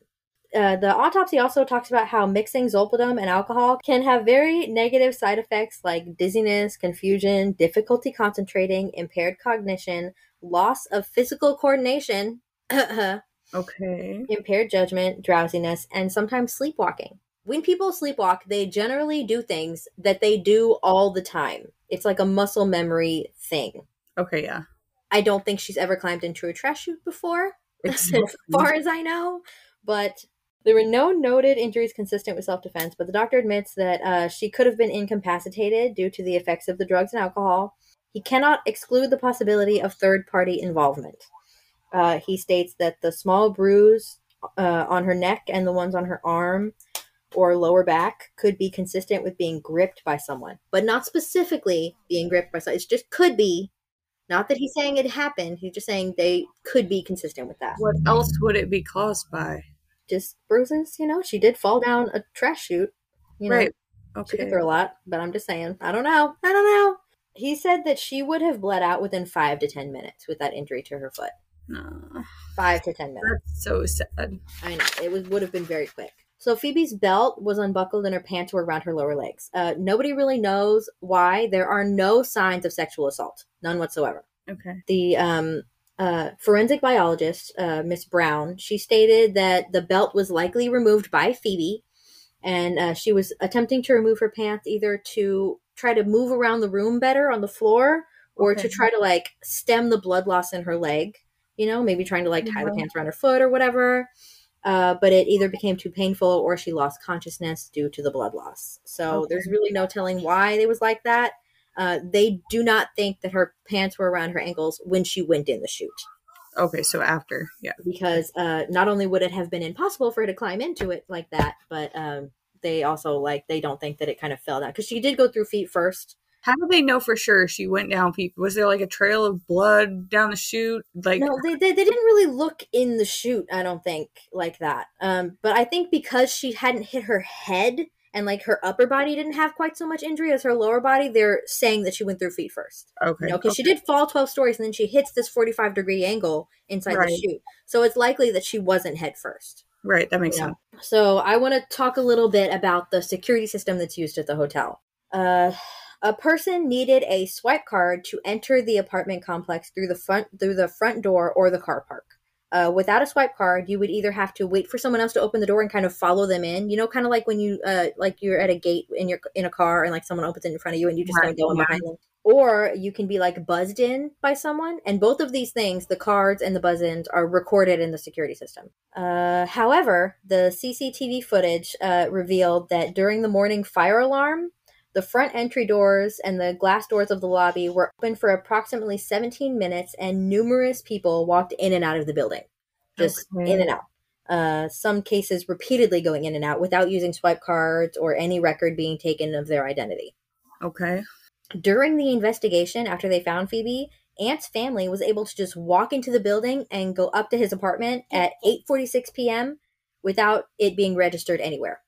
Uh, the autopsy also talks about how mixing zolpidem and alcohol can have very negative side effects like dizziness, confusion, difficulty concentrating, impaired cognition, loss of physical coordination, okay, impaired judgment, drowsiness, and sometimes sleepwalking. When people sleepwalk, they generally do things that they do all the time. It's like a muscle memory thing. Okay, yeah. I don't think she's ever climbed into a trash chute before, as far as I know. But there were no noted injuries consistent with self defense, but the doctor admits that uh, she could have been incapacitated due to the effects of the drugs and alcohol. He cannot exclude the possibility of third party involvement. Uh, he states that the small bruise uh, on her neck and the ones on her arm or lower back could be consistent with being gripped by someone, but not specifically being gripped by someone. It just could be. Not that he's saying it happened. He's just saying they could be consistent with that. What else would it be caused by? Just bruises, you know. She did fall down a trash chute. You know, right. Okay. She went through a lot, but I'm just saying. I don't know. I don't know. He said that she would have bled out within five to ten minutes with that injury to her foot. No. Five to ten minutes. That's so sad. I know. It was would have been very quick. So Phoebe's belt was unbuckled and her pants were around her lower legs. Uh, nobody really knows why. There are no signs of sexual assault, none whatsoever. Okay. The um, uh, forensic biologist, uh, Miss Brown, she stated that the belt was likely removed by Phoebe, and uh, she was attempting to remove her pants either to try to move around the room better on the floor or okay. to try to like stem the blood loss in her leg you know maybe trying to like tie the pants around her foot or whatever uh, but it either became too painful or she lost consciousness due to the blood loss so okay. there's really no telling why it was like that uh, they do not think that her pants were around her ankles when she went in the chute okay so after yeah because uh, not only would it have been impossible for her to climb into it like that but um, they also like they don't think that it kind of fell down because she did go through feet first. How do they know for sure she went down feet? Was there like a trail of blood down the chute? Like no, they, they, they didn't really look in the chute. I don't think like that. Um, but I think because she hadn't hit her head and like her upper body didn't have quite so much injury as her lower body, they're saying that she went through feet first. Okay. You know, because okay. she did fall 12 stories and then she hits this 45 degree angle inside right. the chute. So it's likely that she wasn't head first. Right, that makes sense. So I want to talk a little bit about the security system that's used at the hotel. Uh, a person needed a swipe card to enter the apartment complex through the front through the front door or the car park. Uh, without a swipe card, you would either have to wait for someone else to open the door and kind of follow them in. You know, kind of like when you uh, like you're at a gate in your in a car and like someone opens it in front of you and you just right, go in behind them. or you can be like buzzed in by someone. And both of these things, the cards and the buzz ins, are recorded in the security system. Uh, however, the CCTV footage uh, revealed that during the morning fire alarm, the front entry doors and the glass doors of the lobby were open for approximately 17 minutes, and numerous people walked in and out of the building. Just okay. in and out. Uh, some cases repeatedly going in and out without using swipe cards or any record being taken of their identity. Okay. During the investigation, after they found Phoebe, Ant's family was able to just walk into the building and go up to his apartment at 8:46 p.m. without it being registered anywhere.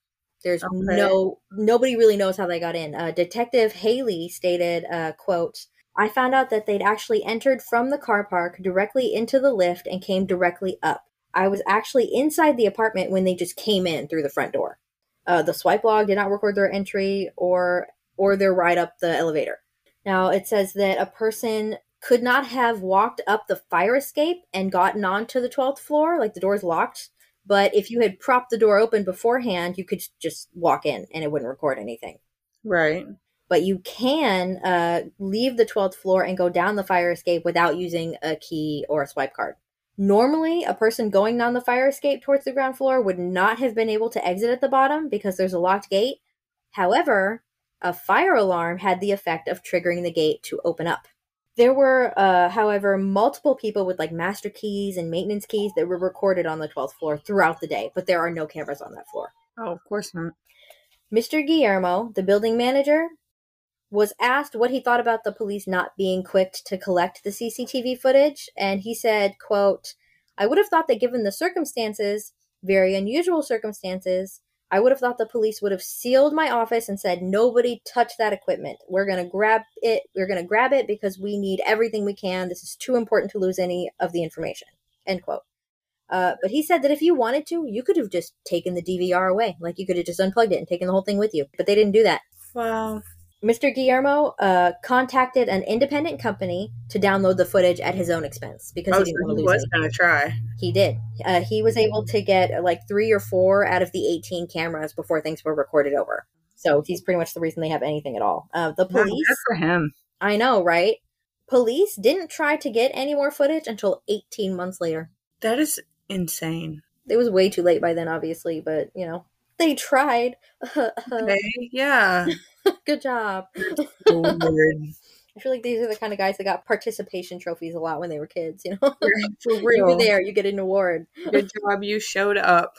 There's okay. no nobody really knows how they got in. Uh, Detective Haley stated, uh, "quote I found out that they'd actually entered from the car park directly into the lift and came directly up. I was actually inside the apartment when they just came in through the front door. Uh, the swipe log did not record their entry or or their ride up the elevator. Now, it says that a person could not have walked up the fire escape and gotten onto the 12th floor, like the door's locked. But if you had propped the door open beforehand, you could just walk in and it wouldn't record anything. Right. But you can uh, leave the 12th floor and go down the fire escape without using a key or a swipe card. Normally, a person going down the fire escape towards the ground floor would not have been able to exit at the bottom because there's a locked gate. However, a fire alarm had the effect of triggering the gate to open up. There were, uh, however, multiple people with like master keys and maintenance keys that were recorded on the 12th floor throughout the day, but there are no cameras on that floor. Oh, of course not. Mr. Guillermo, the building manager, was asked what he thought about the police not being quick to collect the CCTV footage, and he said, quote, I would have thought that given the circumstances, very unusual circumstances, I would have thought the police would have sealed my office and said, "Nobody touch that equipment. We're going to grab it. We're going to grab it because we need everything we can. This is too important to lose any of the information." End quote. Uh, but he said that if you wanted to, you could have just taken the DVR away. Like you could have just unplugged it and taken the whole thing with you. But they didn't do that. Wow. Mr. Guillermo uh, contacted an independent company to download the footage at his own expense because oh, he didn't so want to lose. He was going to try. He did. Uh, he was able to get like three or four out of the eighteen cameras before things were recorded over. So he's pretty much the reason they have anything at all. Uh, the police. good for him. I know, right? Police didn't try to get any more footage until 18 months later. That is insane. It was way too late by then, obviously, but you know, they tried. okay, yeah. Good job. I feel like these are the kind of guys that got participation trophies a lot when they were kids, you know? For real. you were there, you get an award. Good job, you showed up.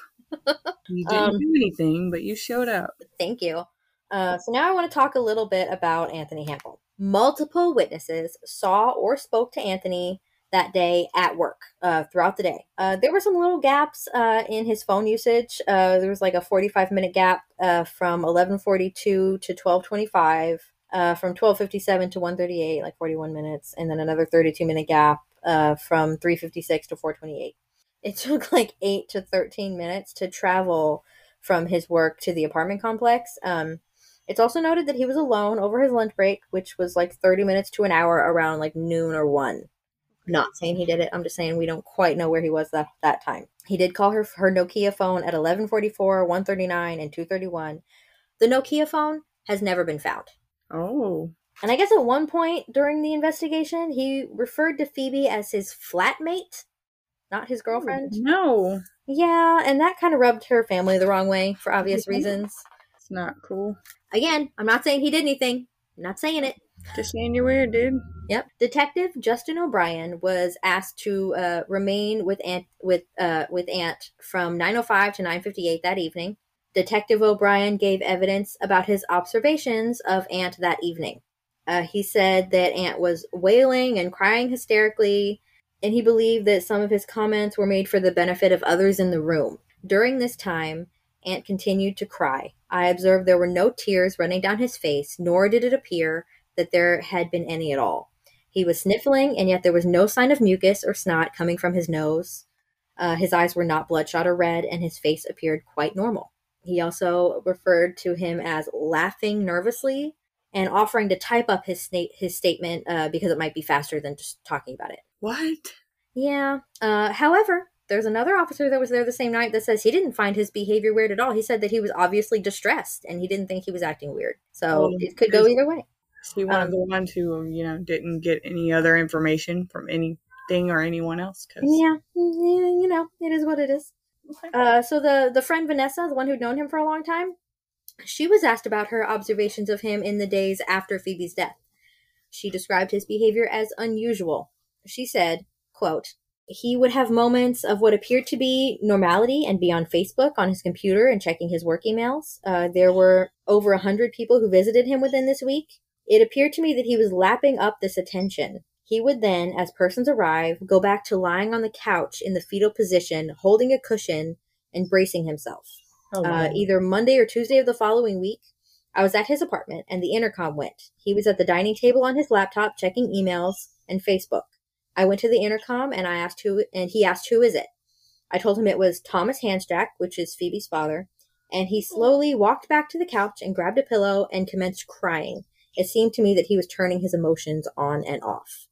You didn't um, do anything, but you showed up. Thank you. Uh, so now I want to talk a little bit about Anthony Hampel. Multiple witnesses saw or spoke to Anthony that day at work uh, throughout the day. Uh, there were some little gaps uh, in his phone usage. Uh, there was like a 45 minute gap uh, from 1142 to 1225, uh, from 1257 to 138, like 41 minutes, and then another 32 minute gap from 356 to 428. It took like 8 to 13 minutes to travel from his work to the apartment complex. Um, it's also noted that he was alone over his lunch break, which was like 30 minutes to an hour around like noon or 1. Not saying he did it. I'm just saying we don't quite know where he was that that time. He did call her her Nokia phone at 11:44, 1:39, and 2:31. The Nokia phone has never been found. Oh. And I guess at one point during the investigation, he referred to Phoebe as his flatmate, not his oh, girlfriend. Oh, no. Yeah, and that kind of rubbed her family the wrong way for obvious reasons. It's not cool. Again, I'm not saying he did anything. I'm not saying it. Just saying you're weird, dude. Yep. Detective Justin O'Brien was asked to uh, remain with Ant with uh, with Ant from 9:05 to 9:58 that evening. Detective O'Brien gave evidence about his observations of Ant that evening. Uh, he said that Ant was wailing and crying hysterically, and he believed that some of his comments were made for the benefit of others in the room. During this time, Ant continued to cry. I observed there were no tears running down his face, nor did it appear that there had been any at all. He was sniffling, and yet there was no sign of mucus or snot coming from his nose. Uh, his eyes were not bloodshot or red, and his face appeared quite normal. He also referred to him as laughing nervously and offering to type up his sna- his statement uh, because it might be faster than just talking about it. What? Yeah. Uh, however, there's another officer that was there the same night that says he didn't find his behavior weird at all. He said that he was obviously distressed and he didn't think he was acting weird. So oh, it could go either way. He one um, of the ones who, you know, didn't get any other information from anything or anyone else? Cause... Yeah, you know, it is what it is. Okay. Uh, so the the friend Vanessa, the one who'd known him for a long time, she was asked about her observations of him in the days after Phoebe's death. She described his behavior as unusual. She said, quote, he would have moments of what appeared to be normality and be on Facebook on his computer and checking his work emails. Uh, there were over a hundred people who visited him within this week. It appeared to me that he was lapping up this attention. He would then, as persons arrive, go back to lying on the couch in the fetal position, holding a cushion and bracing himself. Oh, wow. uh, either Monday or Tuesday of the following week, I was at his apartment and the intercom went. He was at the dining table on his laptop checking emails and Facebook. I went to the intercom and I asked who, and he asked, Who is it? I told him it was Thomas Handsjuk, which is Phoebe's father, and he slowly walked back to the couch and grabbed a pillow and commenced crying. It seemed to me that he was turning his emotions on and off.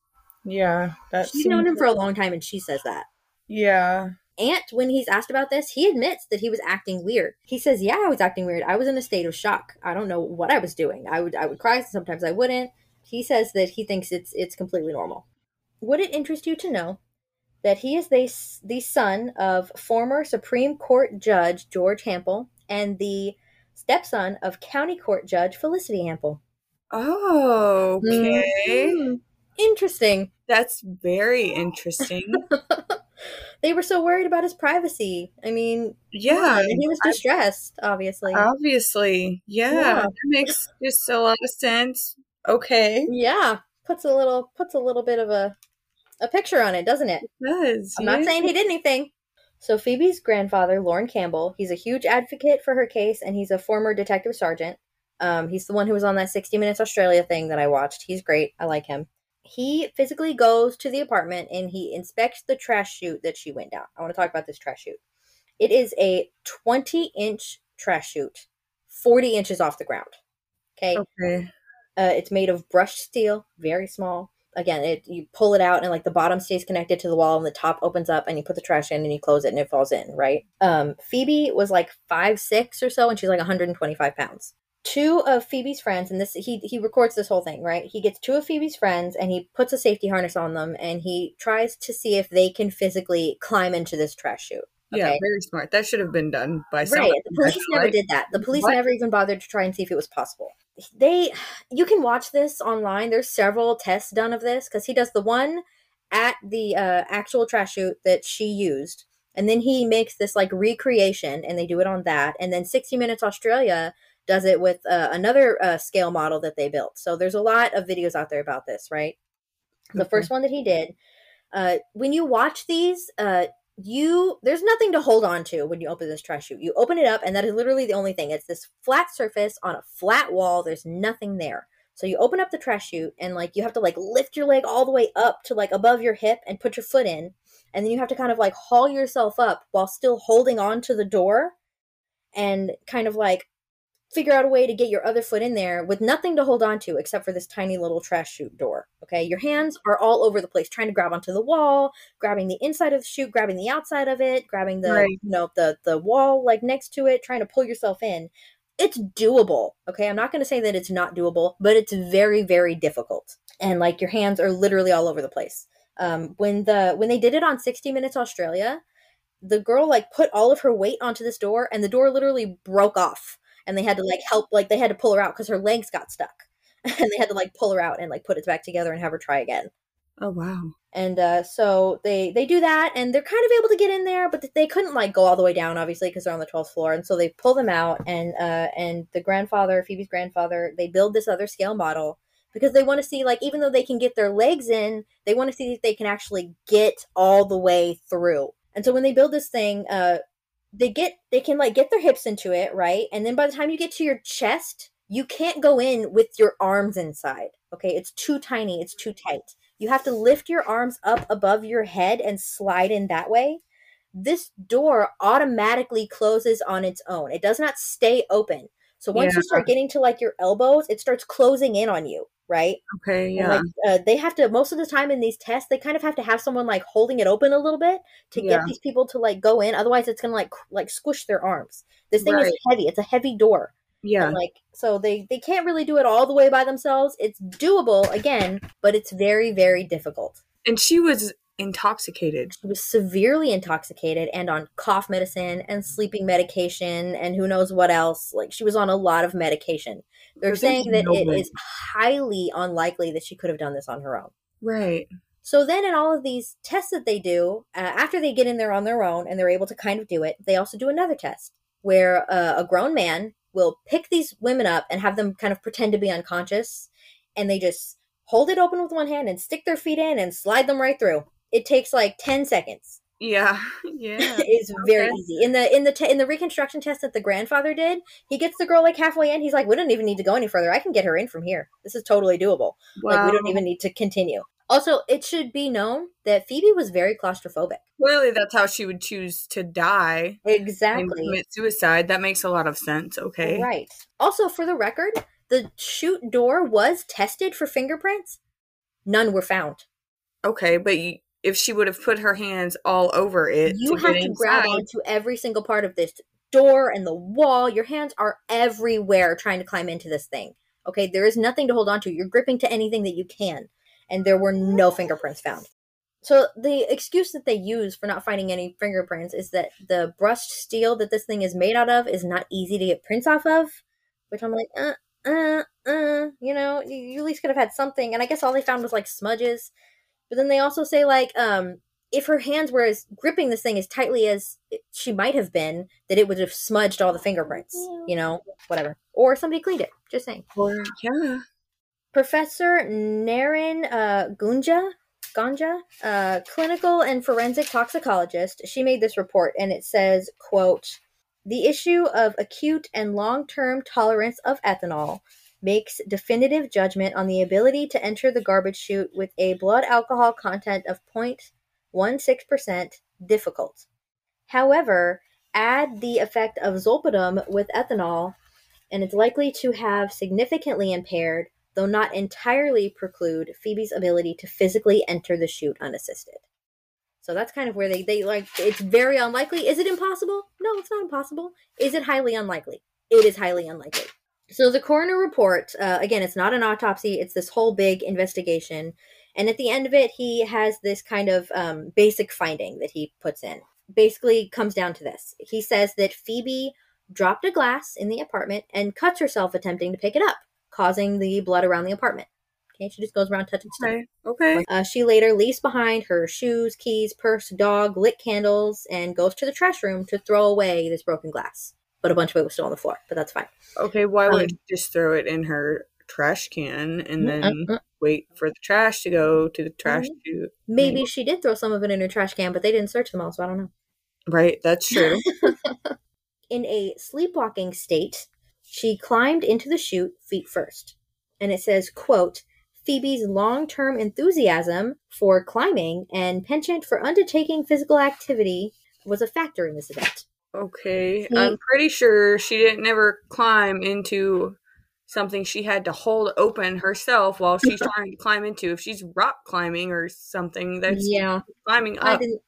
Yeah, that's. She's known him for a long time, and she says that. Yeah. Ant, when he's asked about this, he admits that he was acting weird. He says, "Yeah, I was acting weird. I was in a state of shock. I don't know what I was doing. I would I would cry. Sometimes I wouldn't." He says that he thinks it's it's completely normal. Would it interest you to know that he is the, the son of former Supreme Court Judge George Hampel and the stepson of County Court Judge Felicity Hampel? Oh, okay. Mm-hmm. Interesting. That's very interesting. they were so worried about his privacy. I mean, yeah, and he was distressed, I, obviously. Obviously, yeah, yeah. that makes just a lot of sense. Okay, yeah, puts a little puts a little bit of a a picture on it, doesn't it? It does. I'm not saying he did anything. So Phoebe's grandfather, Lauren Campbell, he's a huge advocate for her case, and he's a former detective sergeant. Um, he's the one who was on that 60 Minutes Australia thing that I watched. He's great. I like him. He physically goes to the apartment and he inspects the trash chute that she went down. I want to talk about this trash chute. It is a 20 inch trash chute, 40 inches off the ground. Okay. Okay. Uh, it's made of brushed steel, very small. Again, it you pull it out and like the bottom stays connected to the wall and the top opens up and you put the trash in and you close it and it falls in, right? Um, Phoebe was like five six or so and she's like 125 pounds two of Phoebe's friends, and this he he records this whole thing, right? He gets two of Phoebe's friends and he puts a safety harness on them and he tries to see if they can physically climb into this trash chute. Okay? Yeah, very smart. That should have been done by right. The police never like. did that. The police what? never even bothered to try and see if it was possible. They, you can watch this online. There's several tests done of this because he does the one at the uh, actual trash chute that she used, and then he makes this like recreation, and they do it on that. And then 60 Minutes Australia does it with uh, another uh, scale model that they built. So there's a lot of videos out there about this, right? The mm-hmm. first one that he did, uh, when you watch these, uh, you there's nothing to hold on to when you open this trash chute. You open it up, and that is literally the only thing. It's this flat surface on a flat wall. There's nothing there. So you open up the trash chute, and like you have to like lift your leg all the way up to like above your hip and put your foot in, and then you have to kind of like haul yourself up while still holding on to the door and kind of like figure out a way to get your other foot in there with nothing to hold on to except for this tiny little trash chute door. Okay, your hands are all over the place, trying to grab onto the wall, grabbing the inside of the chute, grabbing the outside of it, grabbing the right. you know the the wall like next to it, trying to pull yourself in. It's doable. Okay, I'm not going to say that it's not doable, but it's very very difficult, and like your hands are literally all over the place. Um, when the when they did it on 60 Minutes Australia, the girl like put all of her weight onto this door, and the door literally broke off and they had to like help like they had to pull her out because her legs got stuck. And they had to like pull her out and like put it back together and have her try again. Oh wow. And uh, so they they do that and they're kind of able to get in there but they couldn't like go all the way down obviously because they're on the 12th floor and so they pull them out and uh and the grandfather phoebe's grandfather they build this other scale model because they want to see like even though they can get their legs in they want to see if they can actually get all the way through. And so when they build this thing uh they get they can like get their hips into it, right? And then by the time you get to your chest, you can't go in with your arms inside. Okay? It's too tiny, it's too tight. You have to lift your arms up above your head and slide in that way. This door automatically closes on its own. It does not stay open. So once yeah. you start getting to like your elbows, it starts closing in on you right? Okay, yeah. Like, uh, they have to most of the time in these tests, they kind of have to have someone like holding it open a little bit to yeah. get these people to like go in. Otherwise, it's gonna like like squish their arms. This thing right. is heavy. It's a heavy door. Yeah. And, like so they they can't really do it all the way by themselves. It's doable again, but it's very very difficult. And she was intoxicated. She was severely intoxicated and on cough medicine and sleeping medication and who knows what else. Like she was on a lot of medication. They're There's saying that no it way. is highly unlikely that she could have done this on her own. Right. So then, in all of these tests that they do, uh, after they get in there on their own and they're able to kind of do it, they also do another test where uh, a grown man will pick these women up and have them kind of pretend to be unconscious, and they just hold it open with one hand and stick their feet in and slide them right through. It takes like ten seconds. Yeah. Yeah. it's very easy. In the in the te- in the reconstruction test that the grandfather did, he gets the girl like halfway in. He's like, "We don't even need to go any further. I can get her in from here. This is totally doable." Like we don't even need to continue. Also, it should be known that Phoebe was very claustrophobic. Clearly, that's how she would choose to die and Exactly. commit suicide. That makes a lot of sense. Okay. Right. Also, for the record, the chute door was tested for fingerprints. None were found. Okay, but you, if she would have put her hands all over it, you to have to grab onto every single part of this door and the wall. Your hands are everywhere trying to climb into this thing. Okay, there is nothing to hold on to. You're gripping to anything that you can. And there were no fingerprints found. So the excuse that they use for not finding any fingerprints is that the brushed steel that this thing is made out of is not easy to get prints off of. Which I'm like, uh, uh, uh, you know, you, you at least could have had something. And I guess all they found was like smudges. But then they also say like, um, if her hands were as gripping this thing as tightly as she might have been, that it would have smudged all the fingerprints. You know, whatever. Or somebody cleaned it. Just saying. or yeah, Professor Naren uh, Gunja, Ganja, uh, clinical and forensic toxicologist, she made this report, and it says, "quote The issue of acute and long-term tolerance of ethanol makes definitive judgment on the ability to enter the garbage chute with a blood alcohol content of 0.16% difficult. However, add the effect of zolpidem with ethanol, and it's likely to have significantly impaired, though not entirely preclude, Phoebe's ability to physically enter the chute unassisted. So that's kind of where they, they like it's very unlikely. Is it impossible? No, it's not impossible. Is it highly unlikely? It is highly unlikely. So the coroner report, uh, again, it's not an autopsy, it's this whole big investigation. And at the end of it, he has this kind of um, basic finding that he puts in. Basically, comes down to this. He says that Phoebe dropped a glass in the apartment and cuts herself attempting to pick it up, causing the blood around the apartment. Okay, she just goes around touching stuff. okay, okay. Uh, she later leaves behind her shoes, keys, purse, dog, lit candles, and goes to the trash room to throw away this broken glass. But a bunch of it was still on the floor, but that's fine. Okay, why would Um, she just throw it in her trash can and mm, then Uh-uh. wait for the trash to go to the trash mm-hmm. chute? Maybe she did throw some of it in her trash can, but they didn't search them all, so I don't know. Right, that's true. In a sleepwalking state, she climbed into the chute feet first. And it says, quote, Phoebe's long-term enthusiasm for climbing and penchant for undertaking physical activity was a factor in this event. Okay, See- I'm pretty sure she didn't never climb into something she had to hold open herself while she's trying to climb into. If she's rock climbing or something, that's yeah, climbing I up. didn't.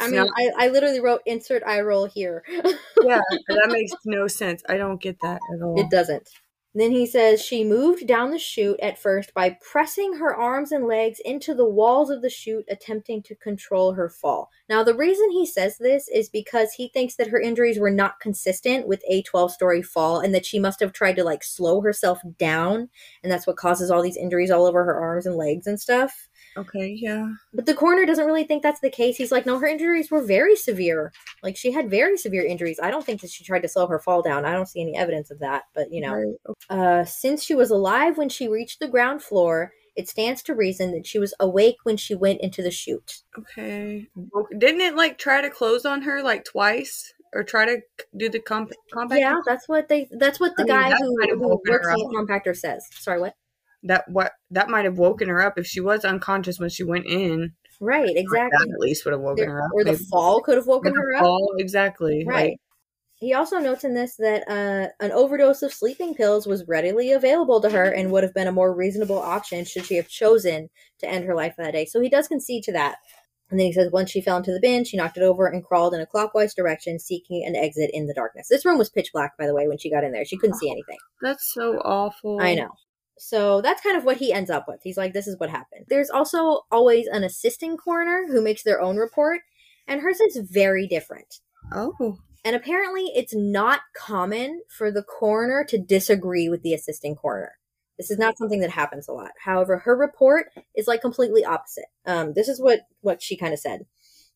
I mean, not- I, I literally wrote insert eye roll here. yeah, that makes no sense. I don't get that at all. It doesn't. Then he says she moved down the chute at first by pressing her arms and legs into the walls of the chute, attempting to control her fall. Now, the reason he says this is because he thinks that her injuries were not consistent with a 12 story fall and that she must have tried to like slow herself down, and that's what causes all these injuries all over her arms and legs and stuff. Okay, yeah. But the coroner doesn't really think that's the case. He's like, no, her injuries were very severe. Like, she had very severe injuries. I don't think that she tried to slow her fall down. I don't see any evidence of that. But, you know, Right. uh, since she was alive when she reached the ground floor, it stands to reason that she was awake when she went into the chute. Okay. Didn't it like try to close on her like twice or try to do the comp- compact? Yeah, that's what they. That's what the I mean, guy who, who works on the compactor says. Sorry, what? That what that might have woken her up if she was unconscious when she went in. Right, That exactly. at least would have woken There- her up. or the fall could have woken Or her up. fall, exactly. Right. Like, He also notes in this that uh, an overdose of sleeping pills was readily available to her and would have been a more reasonable option should she have chosen to end her life that day. So he does concede to that. And then he says once she fell into the bin, she knocked it over and crawled in a clockwise direction, seeking an exit in the darkness. This room was pitch black, by the way, when she got in there. She couldn't see anything. That's so awful. I know. So that's kind of what he ends up with. He's like, this is what happened. There's also always an assisting coroner who makes their own report, and hers is very different. Oh. And apparently, it's not common for the coroner to disagree with the assisting coroner. This is not something that happens a lot. However, her report is like completely opposite. Um, this is what what she kind of said.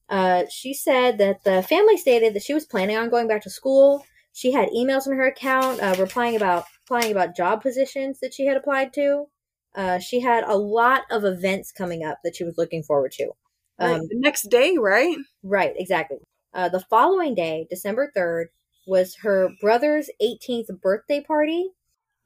Uh, she said that the family stated that she was planning on going back to school. She had emails in her account uh, replying about applying about job positions that she had applied to. Uh, she had a lot of events coming up that she was looking forward to. Um, right, the next day, right? Right, exactly. Uh, the following day, December 3rd, was her brother's 18th birthday party.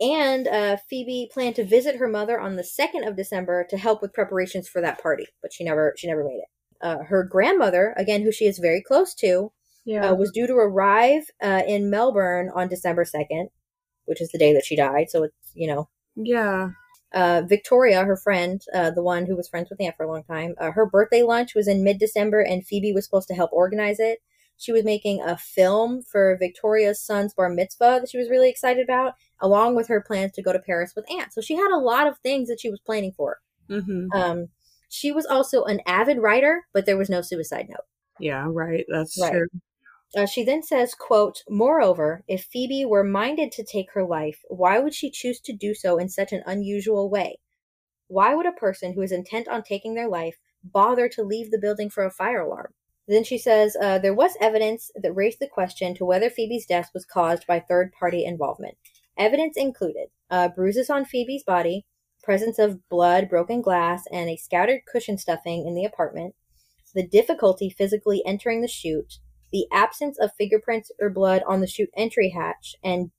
And uh, Phoebe planned to visit her mother on the 2nd of December to help with preparations for that party, but she never she never made it. Uh, her grandmother, again, who she is very close to, yeah. uh, was due to arrive uh, in Melbourne on December 2nd, which is the day that she died. So it's, you know. Yeah. Uh, Victoria, her friend, uh, the one who was friends with Ant for a long time, uh, her birthday lunch was in mid December, and Phoebe was supposed to help organize it. She was making a film for Victoria's son's bar mitzvah that she was really excited about, along with her plans to go to Paris with Ant. So she had a lot of things that she was planning for. Mm-hmm. Um, she was also an avid writer, but there was no suicide note. Yeah, right. That's right. true. Uh, she then says, quote, Moreover, if Phoebe were minded to take her life, why would she choose to do so in such an unusual way? Why would a person who is intent on taking their life bother to leave the building for a fire alarm? Then she says, uh, there was evidence that raised the question to whether Phoebe's death was caused by third party involvement. Evidence included uh, bruises on Phoebe's body, presence of blood, broken glass, and a scattered cushion stuffing in the apartment, the difficulty physically entering the chute, the absence of fingerprints or blood on the chute entry hatch, and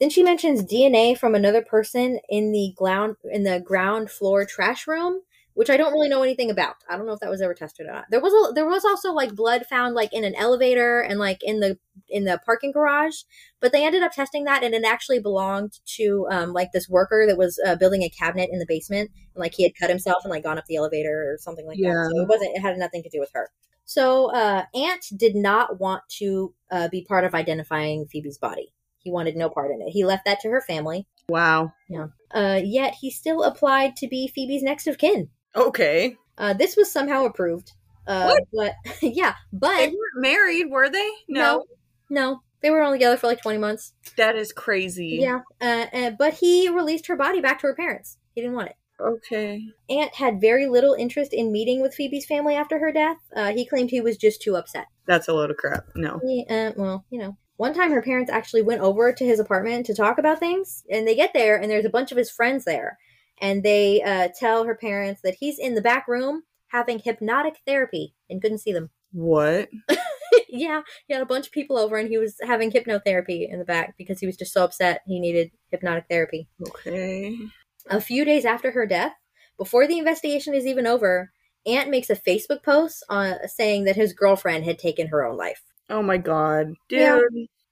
then she mentions DNA from another person in the ground in the ground floor trash room, which I don't really know anything about. I don't know if that was ever tested or not. There was a, there was also like blood found like in an elevator and like in the in the parking garage, but they ended up testing that and it actually belonged to um, like this worker that was uh, building a cabinet in the basement and like he had cut himself and like gone up the elevator or something like yeah. that. So it wasn't it had nothing to do with her. So uh, Ant did not want to uh, be part of identifying Phoebe's body. He wanted no part in it. He left that to her family. Wow. Yeah. Uh, yet he still applied to be Phoebe's next of kin. Okay. Uh, this was somehow approved. Uh, what? But yeah, but they weren't married, were they? No. no, no. They were only together for like twenty months. That is crazy. Yeah. Uh, uh, but he released her body back to her parents. He didn't want it. Okay. Ant had very little interest in meeting with Phoebe's family after her death. Uh, he claimed he was just too upset. That's a load of crap. No. He, uh, well, you know. One time her parents actually went over to his apartment to talk about things, and they get there, and there's a bunch of his friends there. And they uh, tell her parents that he's in the back room having hypnotic therapy and couldn't see them. What? yeah, he had a bunch of people over and he was having hypnotherapy in the back because he was just so upset he needed hypnotic therapy. Okay. A few days after her death, before the investigation is even over, Ant makes a Facebook post on saying that his girlfriend had taken her own life. Oh my god, dude. Yeah.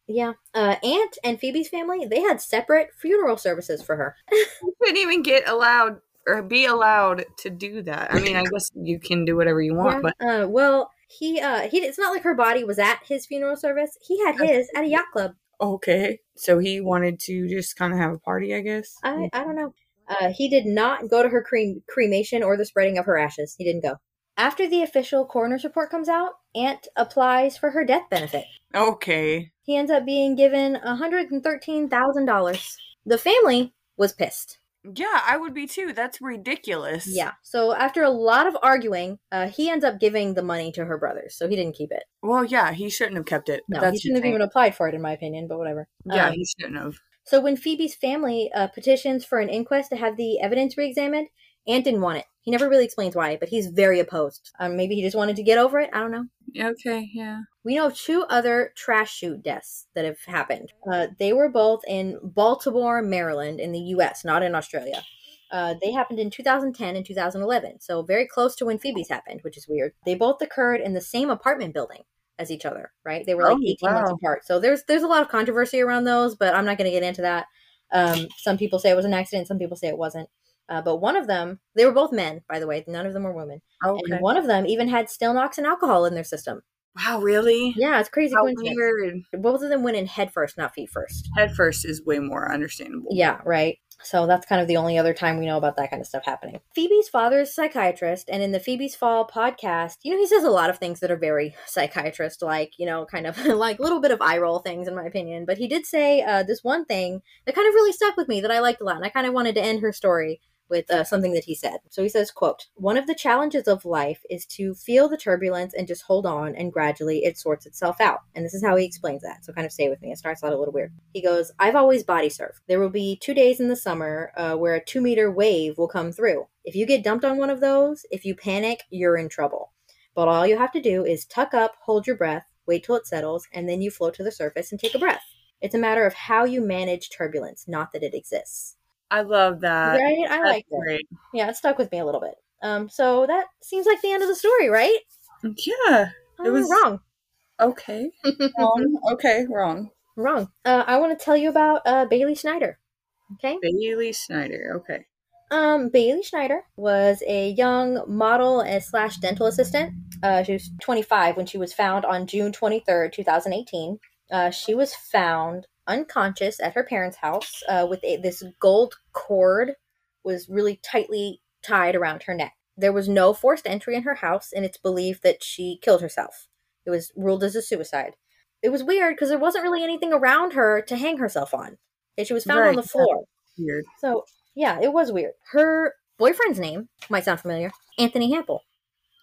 Yeah. Uh, Ant and Phoebe's family, they had separate funeral services for her. you couldn't even get allowed or be allowed to do that. I mean, I guess you can do whatever you want, yeah. but uh, well, he uh he it's not like her body was at his funeral service. He had his at a yacht club. Okay. So he wanted to just kind of have a party, I guess. I I don't know. Uh, he did not go to her cre- cremation or the spreading of her ashes. He didn't go. After the official coroner's report comes out, Ant applies for her death benefit. Okay. He ends up being given $113,000. The family was pissed. Yeah, I would be too. That's ridiculous. Yeah. So after a lot of arguing, uh, he ends up giving the money to her brothers. So he didn't keep it. Well, yeah, he shouldn't have kept it. No, he shouldn't have even applied for it, in my opinion. But whatever. Yeah, um, he shouldn't have. So when Phoebe's family uh, petitions for an inquest to have the evidence reexamined, Ant didn't want it. He never really explains why, but he's very opposed. Um, maybe he just wanted to get over it. I don't know. Okay, yeah. We know two other trash chute deaths that have happened. Uh, they were both in Baltimore, Maryland, in the U.S., not in Australia. Uh, they happened in 2010 and 2011, so very close to when Phoebe's happened, which is weird. They both occurred in the same apartment building as each other, right? They were like oh, 18 wow. months apart. So there's there's a lot of controversy around those, but I'm not going to get into that. Um, some people say it was an accident, some people say it wasn't. Uh, but one of them, they were both men, by the way. None of them were women. Okay. And one of them even had Stilnox and alcohol in their system. Wow, really? Yeah, it's crazy How weird. Both of them went in head first, not feet first. Head first is way more understandable. Yeah, right. So that's kind of the only other time we know about that kind of stuff happening. Phoebe's father is a psychiatrist, and in the Phoebe's Fall podcast, you know, he says a lot of things that are very psychiatrist like, you know, kind of like little bit of eye roll things, in my opinion. But he did say uh, this one thing that kind of really stuck with me that I liked a lot, and I kind of wanted to end her story with uh, something that he said. So he says, quote, one of the challenges of life is to feel the turbulence and just hold on and gradually it sorts itself out. And this is how he explains that. So kind of stay with me. It starts out a little weird. He goes, I've always body surfed. There will be two days in the summer uh, where a two meter wave will come through. If you get dumped on one of those, if you panic, you're in trouble. But all you have to do is tuck up, hold your breath, wait till it settles, and then you float to the surface and take a breath. It's a matter of how you manage turbulence, not that it exists. I love that. right? I like that. great. Yeah, it stuck with me a little bit. Um, so that seems like the end of the story, right? Yeah. It was- wrong. Okay. wrong. Okay, wrong. wrong. Uh, I want to tell you about uh, Baillee Schneider. Okay. Baillee Schneider. Okay. Um, Baillee Schneider was a young model and slash dental assistant. Uh, she was 25 when she was found on June 23rd, 2018. Uh, she was found unconscious at her parents' house uh, with a, this gold cord was really tightly tied around her neck. There was no forced entry in her house, and it's believed that she killed herself. It was ruled as a suicide. It was weird because there wasn't really anything around her to hang herself on. And she was found on the floor. Weird. So yeah, it was weird. Her boyfriend's name might sound familiar. Anthony Hampel.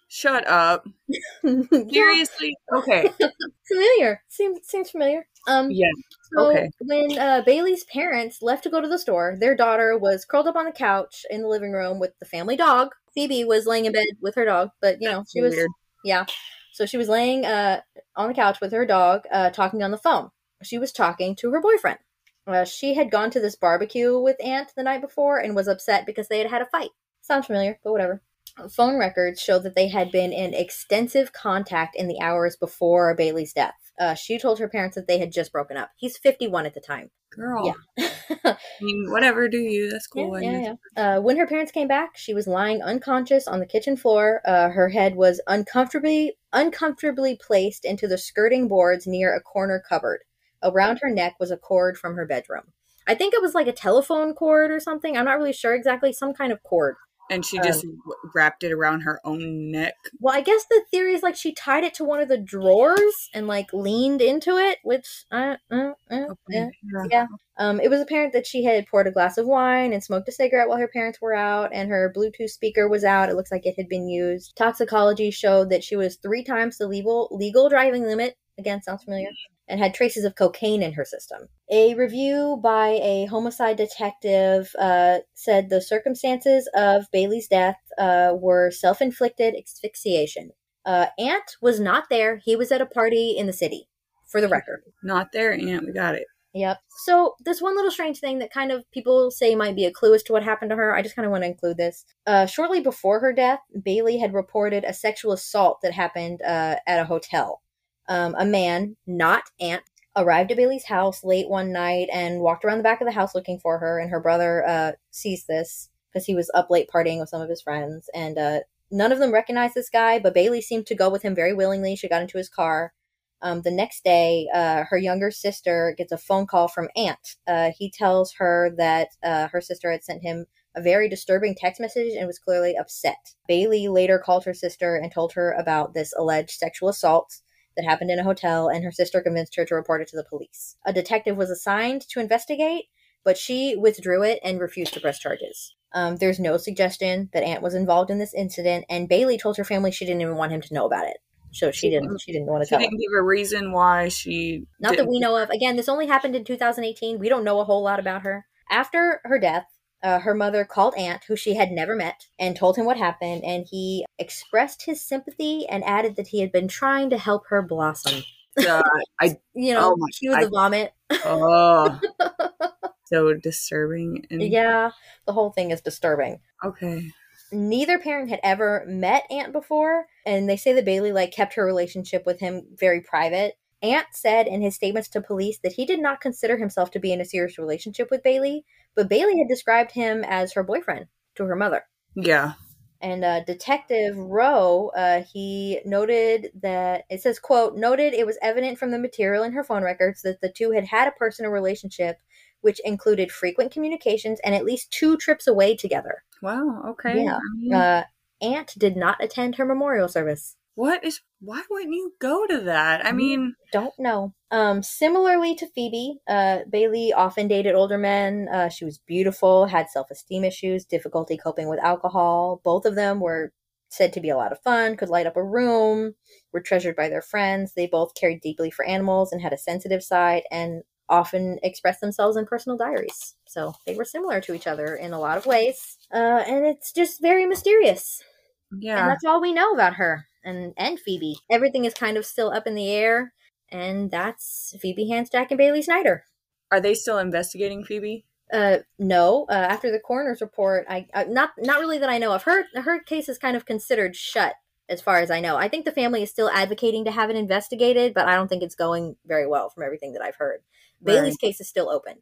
Shut up. Seriously? Okay. familiar. Seems seems familiar. Um. Yeah. So okay. when uh, Baillee's parents left to go to the store, their daughter was curled up on the couch in the living room with the family dog. Phoebe was laying in bed with her dog, but you know she was Weird. yeah. So she was laying uh, on the couch with her dog, uh, talking on the phone. She was talking to her boyfriend. Uh, she had gone to this barbecue with Ant the night before and was upset because they had had a fight. Sounds familiar, but whatever. Phone records show that they had been in extensive contact in the hours before Baillee's death. Uh, she told her parents that they had just broken up. He's 51 at the time. Girl. Yeah. I mean, whatever, do you? That's cool. Yeah, yeah, yeah. Uh, when her parents came back, she was lying unconscious on the kitchen floor. Uh, her head was uncomfortably uncomfortably placed into the skirting boards near a corner cupboard. Around her neck was a cord from her bedroom. I think it was like a telephone cord or something. I'm not really sure exactly. Some kind of cord. And she just w- wrapped it around her own neck. Well, I guess the theory is like she tied it to one of the drawers and like leaned into it, which uh, uh, uh, yeah. Yeah. Um, it was apparent that she had poured a glass of wine and smoked a cigarette while her parents were out, and her Bluetooth speaker was out. It looks like it had been used. Toxicology showed that she was three times the legal legal driving limit. Again, sounds familiar. And had traces of cocaine in her system. A review by a homicide detective uh, said the circumstances of Baillee's death uh, were self inflicted asphyxiation. Uh, Ant was not there. He was at a party in the city, for the record. Not there, Ant. We got it. Yep. So this one little strange thing that kind of people say might be a clue as to what happened to her. I just kind of want to include this. Uh, shortly before her death, Baillee had reported a sexual assault that happened uh, at a hotel. Um, a man, not Ant, arrived at Baillee's house late one night and walked around the back of the house looking for her. And her brother uh, sees this because he was up late partying with some of his friends. And uh, none of them recognized this guy, but Baillee seemed to go with him very willingly. She got into his car. Um, the next day, uh, her younger sister gets a phone call from Ant. Uh, he tells her that uh, her sister had sent him a very disturbing text message and was clearly upset. Baillee later called her sister and told her about this alleged sexual assault that happened in a hotel, and her sister convinced her to report it to the police. A detective was assigned to investigate, but she withdrew it and refused to press charges. Um, there's no suggestion that Ant was involved in this incident, and Baillee told her family she didn't even want him to know about it. So she didn't. She didn't want to She tell. him. didn't give a reason why she. Not that didn't- we know of. Again, this only happened in 2018. We don't know a whole lot about her. After her death, uh, her mother called Ant, who she had never met, and told him what happened. And he expressed his sympathy and added that he had been trying to help her blossom. God, I. You know, Oh cue the I- vomit. Oh. so disturbing. And, Yeah, the whole thing is disturbing. Okay. neither parent had ever met Ant before, and they say that Baillee like kept her relationship with him very private. Ant said in his statements to police that he did not consider himself to be in a serious relationship with Baillee, but Baillee had described him as her boyfriend to her mother. Yeah. And uh, Detective Rowe, uh, he noted that it says, "quote Noted it was evident from the material in her phone records that the two had had a personal relationship, which included frequent communications and at least two trips away together." Wow. Okay. Yeah. Uh, Ant did not attend her memorial service. what is? Why wouldn't you go to that? I mean, Don't know. Um, similarly to Phoebe, uh, Baillee often dated older men. Uh, she was beautiful, had self esteem issues, difficulty coping with alcohol. Both of them were said to be a lot of fun, could light up a room, were treasured by their friends. They both cared deeply for animals and had a sensitive side and often expressed themselves in personal diaries. So they were similar to each other in a lot of ways. Uh, and it's just very mysterious. And yeah. that's all we know about her and and Phoebe. Everything is kind of still up in the air, and that's Phoebe Handsjuk and Baillee Schneider. Are they still investigating Phoebe? Uh, no. Uh, after the coroner's report, I uh, not not really that I know of. Her her case is kind of considered shut as far as I know. I think the family is still advocating to have it investigated, but I don't think it's going very well from everything that I've heard. Baillee's case is still open.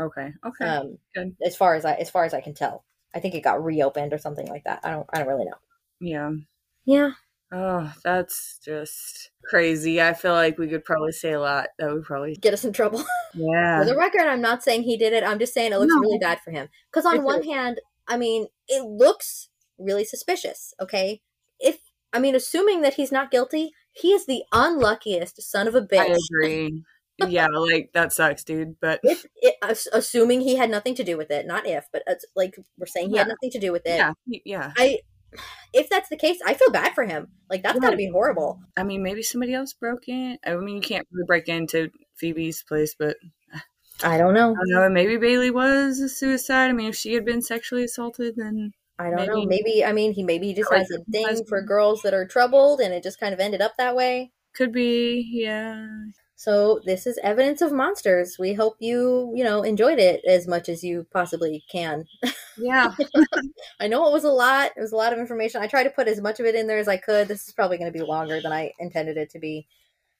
Okay. Okay. Um, Good. as far as I as far as I can tell. I think it got reopened or something like that. I don't I don't really know. yeah. Yeah. Oh, that's just crazy. I feel like we could probably say a lot that would probably. Get us in trouble. Yeah. For the record, I'm not saying he did it. I'm just saying it looks No. really bad for him. Because on one hand, I mean, it looks really suspicious. Okay, if I mean, assuming that he's not guilty, he is the unluckiest son of a bitch. I agree. yeah, like that sucks, dude. But If it, assuming he had nothing to do with it, not if, but it's like we're saying he had nothing to do with it. yeah, yeah. I, if that's the case, I feel bad for him. Like that's got to be horrible. I mean, maybe somebody else broke in. I mean, you can't really break into Phoebe's place, but I don't know. I don't know. Maybe Baillee was a suicide. I mean, if she had been sexually assaulted, then I don't know. Maybe- Maybe I mean he maybe he just has a a thing husband. for girls that are troubled, and it just kind of ended up that way. could be. Yeah. So this is evidence of monsters. We hope you, you know, enjoyed it as much as you possibly can. Yeah. I know it was a lot. It was a lot of information. I tried to put as much of it in there as I could. This is probably going to be longer than I intended it to be.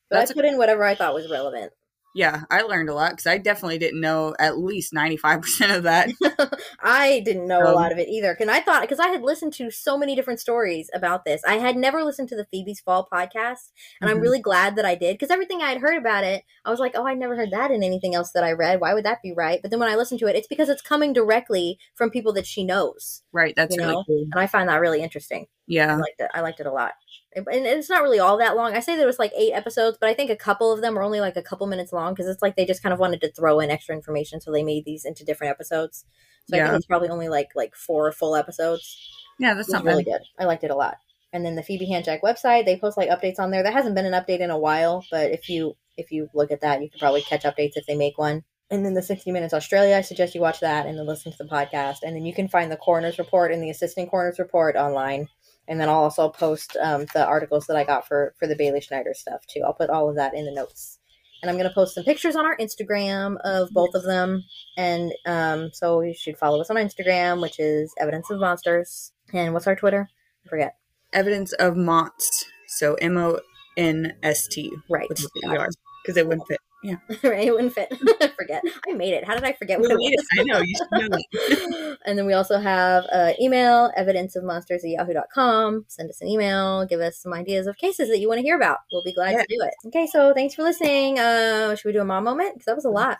But That's I put in whatever I thought was relevant. Yeah. I learned a lot because I definitely didn't know at least 95% of that. I didn't know a Um, lot of it either. And I thought, because I had listened to so many different stories about this, I had never listened to the Phoebe's Fall podcast. And I'm Mhm. really glad that I did because everything I had heard about it, I was like, oh, I never heard that in anything else that I read. Why would that be right? But then when I listened to it, it's because it's coming directly from people that she knows. Right. That's You really know? cool. And I find that really interesting. Yeah. I liked it. I liked it a lot. And and it's not really all that long. I say there was like eight episodes, but I think a couple of them are only like a couple minutes long because it's like they just kind of wanted to throw in extra information, so they made these into different episodes. So I think it's probably only like like four full episodes. Yeah. That's not really good. I liked it a lot. And then the Phoebe Handsjuk website, they post like updates on there. That hasn't been an update in a while, but if you if you look at that, you can probably catch updates if they make one. And then the 60 Minutes Australia, I suggest you watch that and then listen to the podcast. And then you can find the coroner's report and the assistant coroner's report online. And then I'll also post um, the articles that I got for for the Baillee Schneider stuff too. I'll put all of that in the notes. And I'm going to post some pictures on our Instagram of both of them. And um, so you should follow us on Instagram, which is Evidence of Monsters. And what's our Twitter? I forget. Evidence of Monst. So M O N S T. Right. Because it wouldn't fit. Yeah. right. It wouldn't fit. I forget. I made it. How did I forget what it was? I know. You should know that. and then we also have uh, email, evidenceofmonsters at yahoo.com. Send us an email. Give us some ideas of cases that you want to hear about. We'll be glad Yeah. to do it. Okay, so thanks for listening. Uh, should we do a mom moment? Because that was a lot.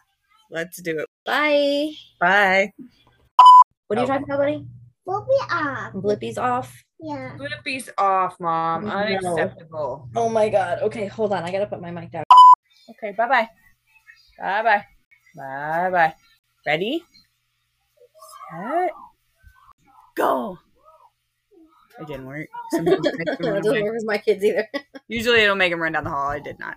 Let's do it. Bye. Bye. What are you Oh. talking about, buddy? We'll off. Blippi's off. Yeah. Blippi's off, Mom. No. Unacceptable. Oh my god. Okay, hold on. I gotta put my mic down. Okay, bye bye. Bye bye. Bye bye. Ready? Set. Go. It didn't work. It makes them it run doesn't work with my kids either. Usually it'll make them run down the hall. I did not.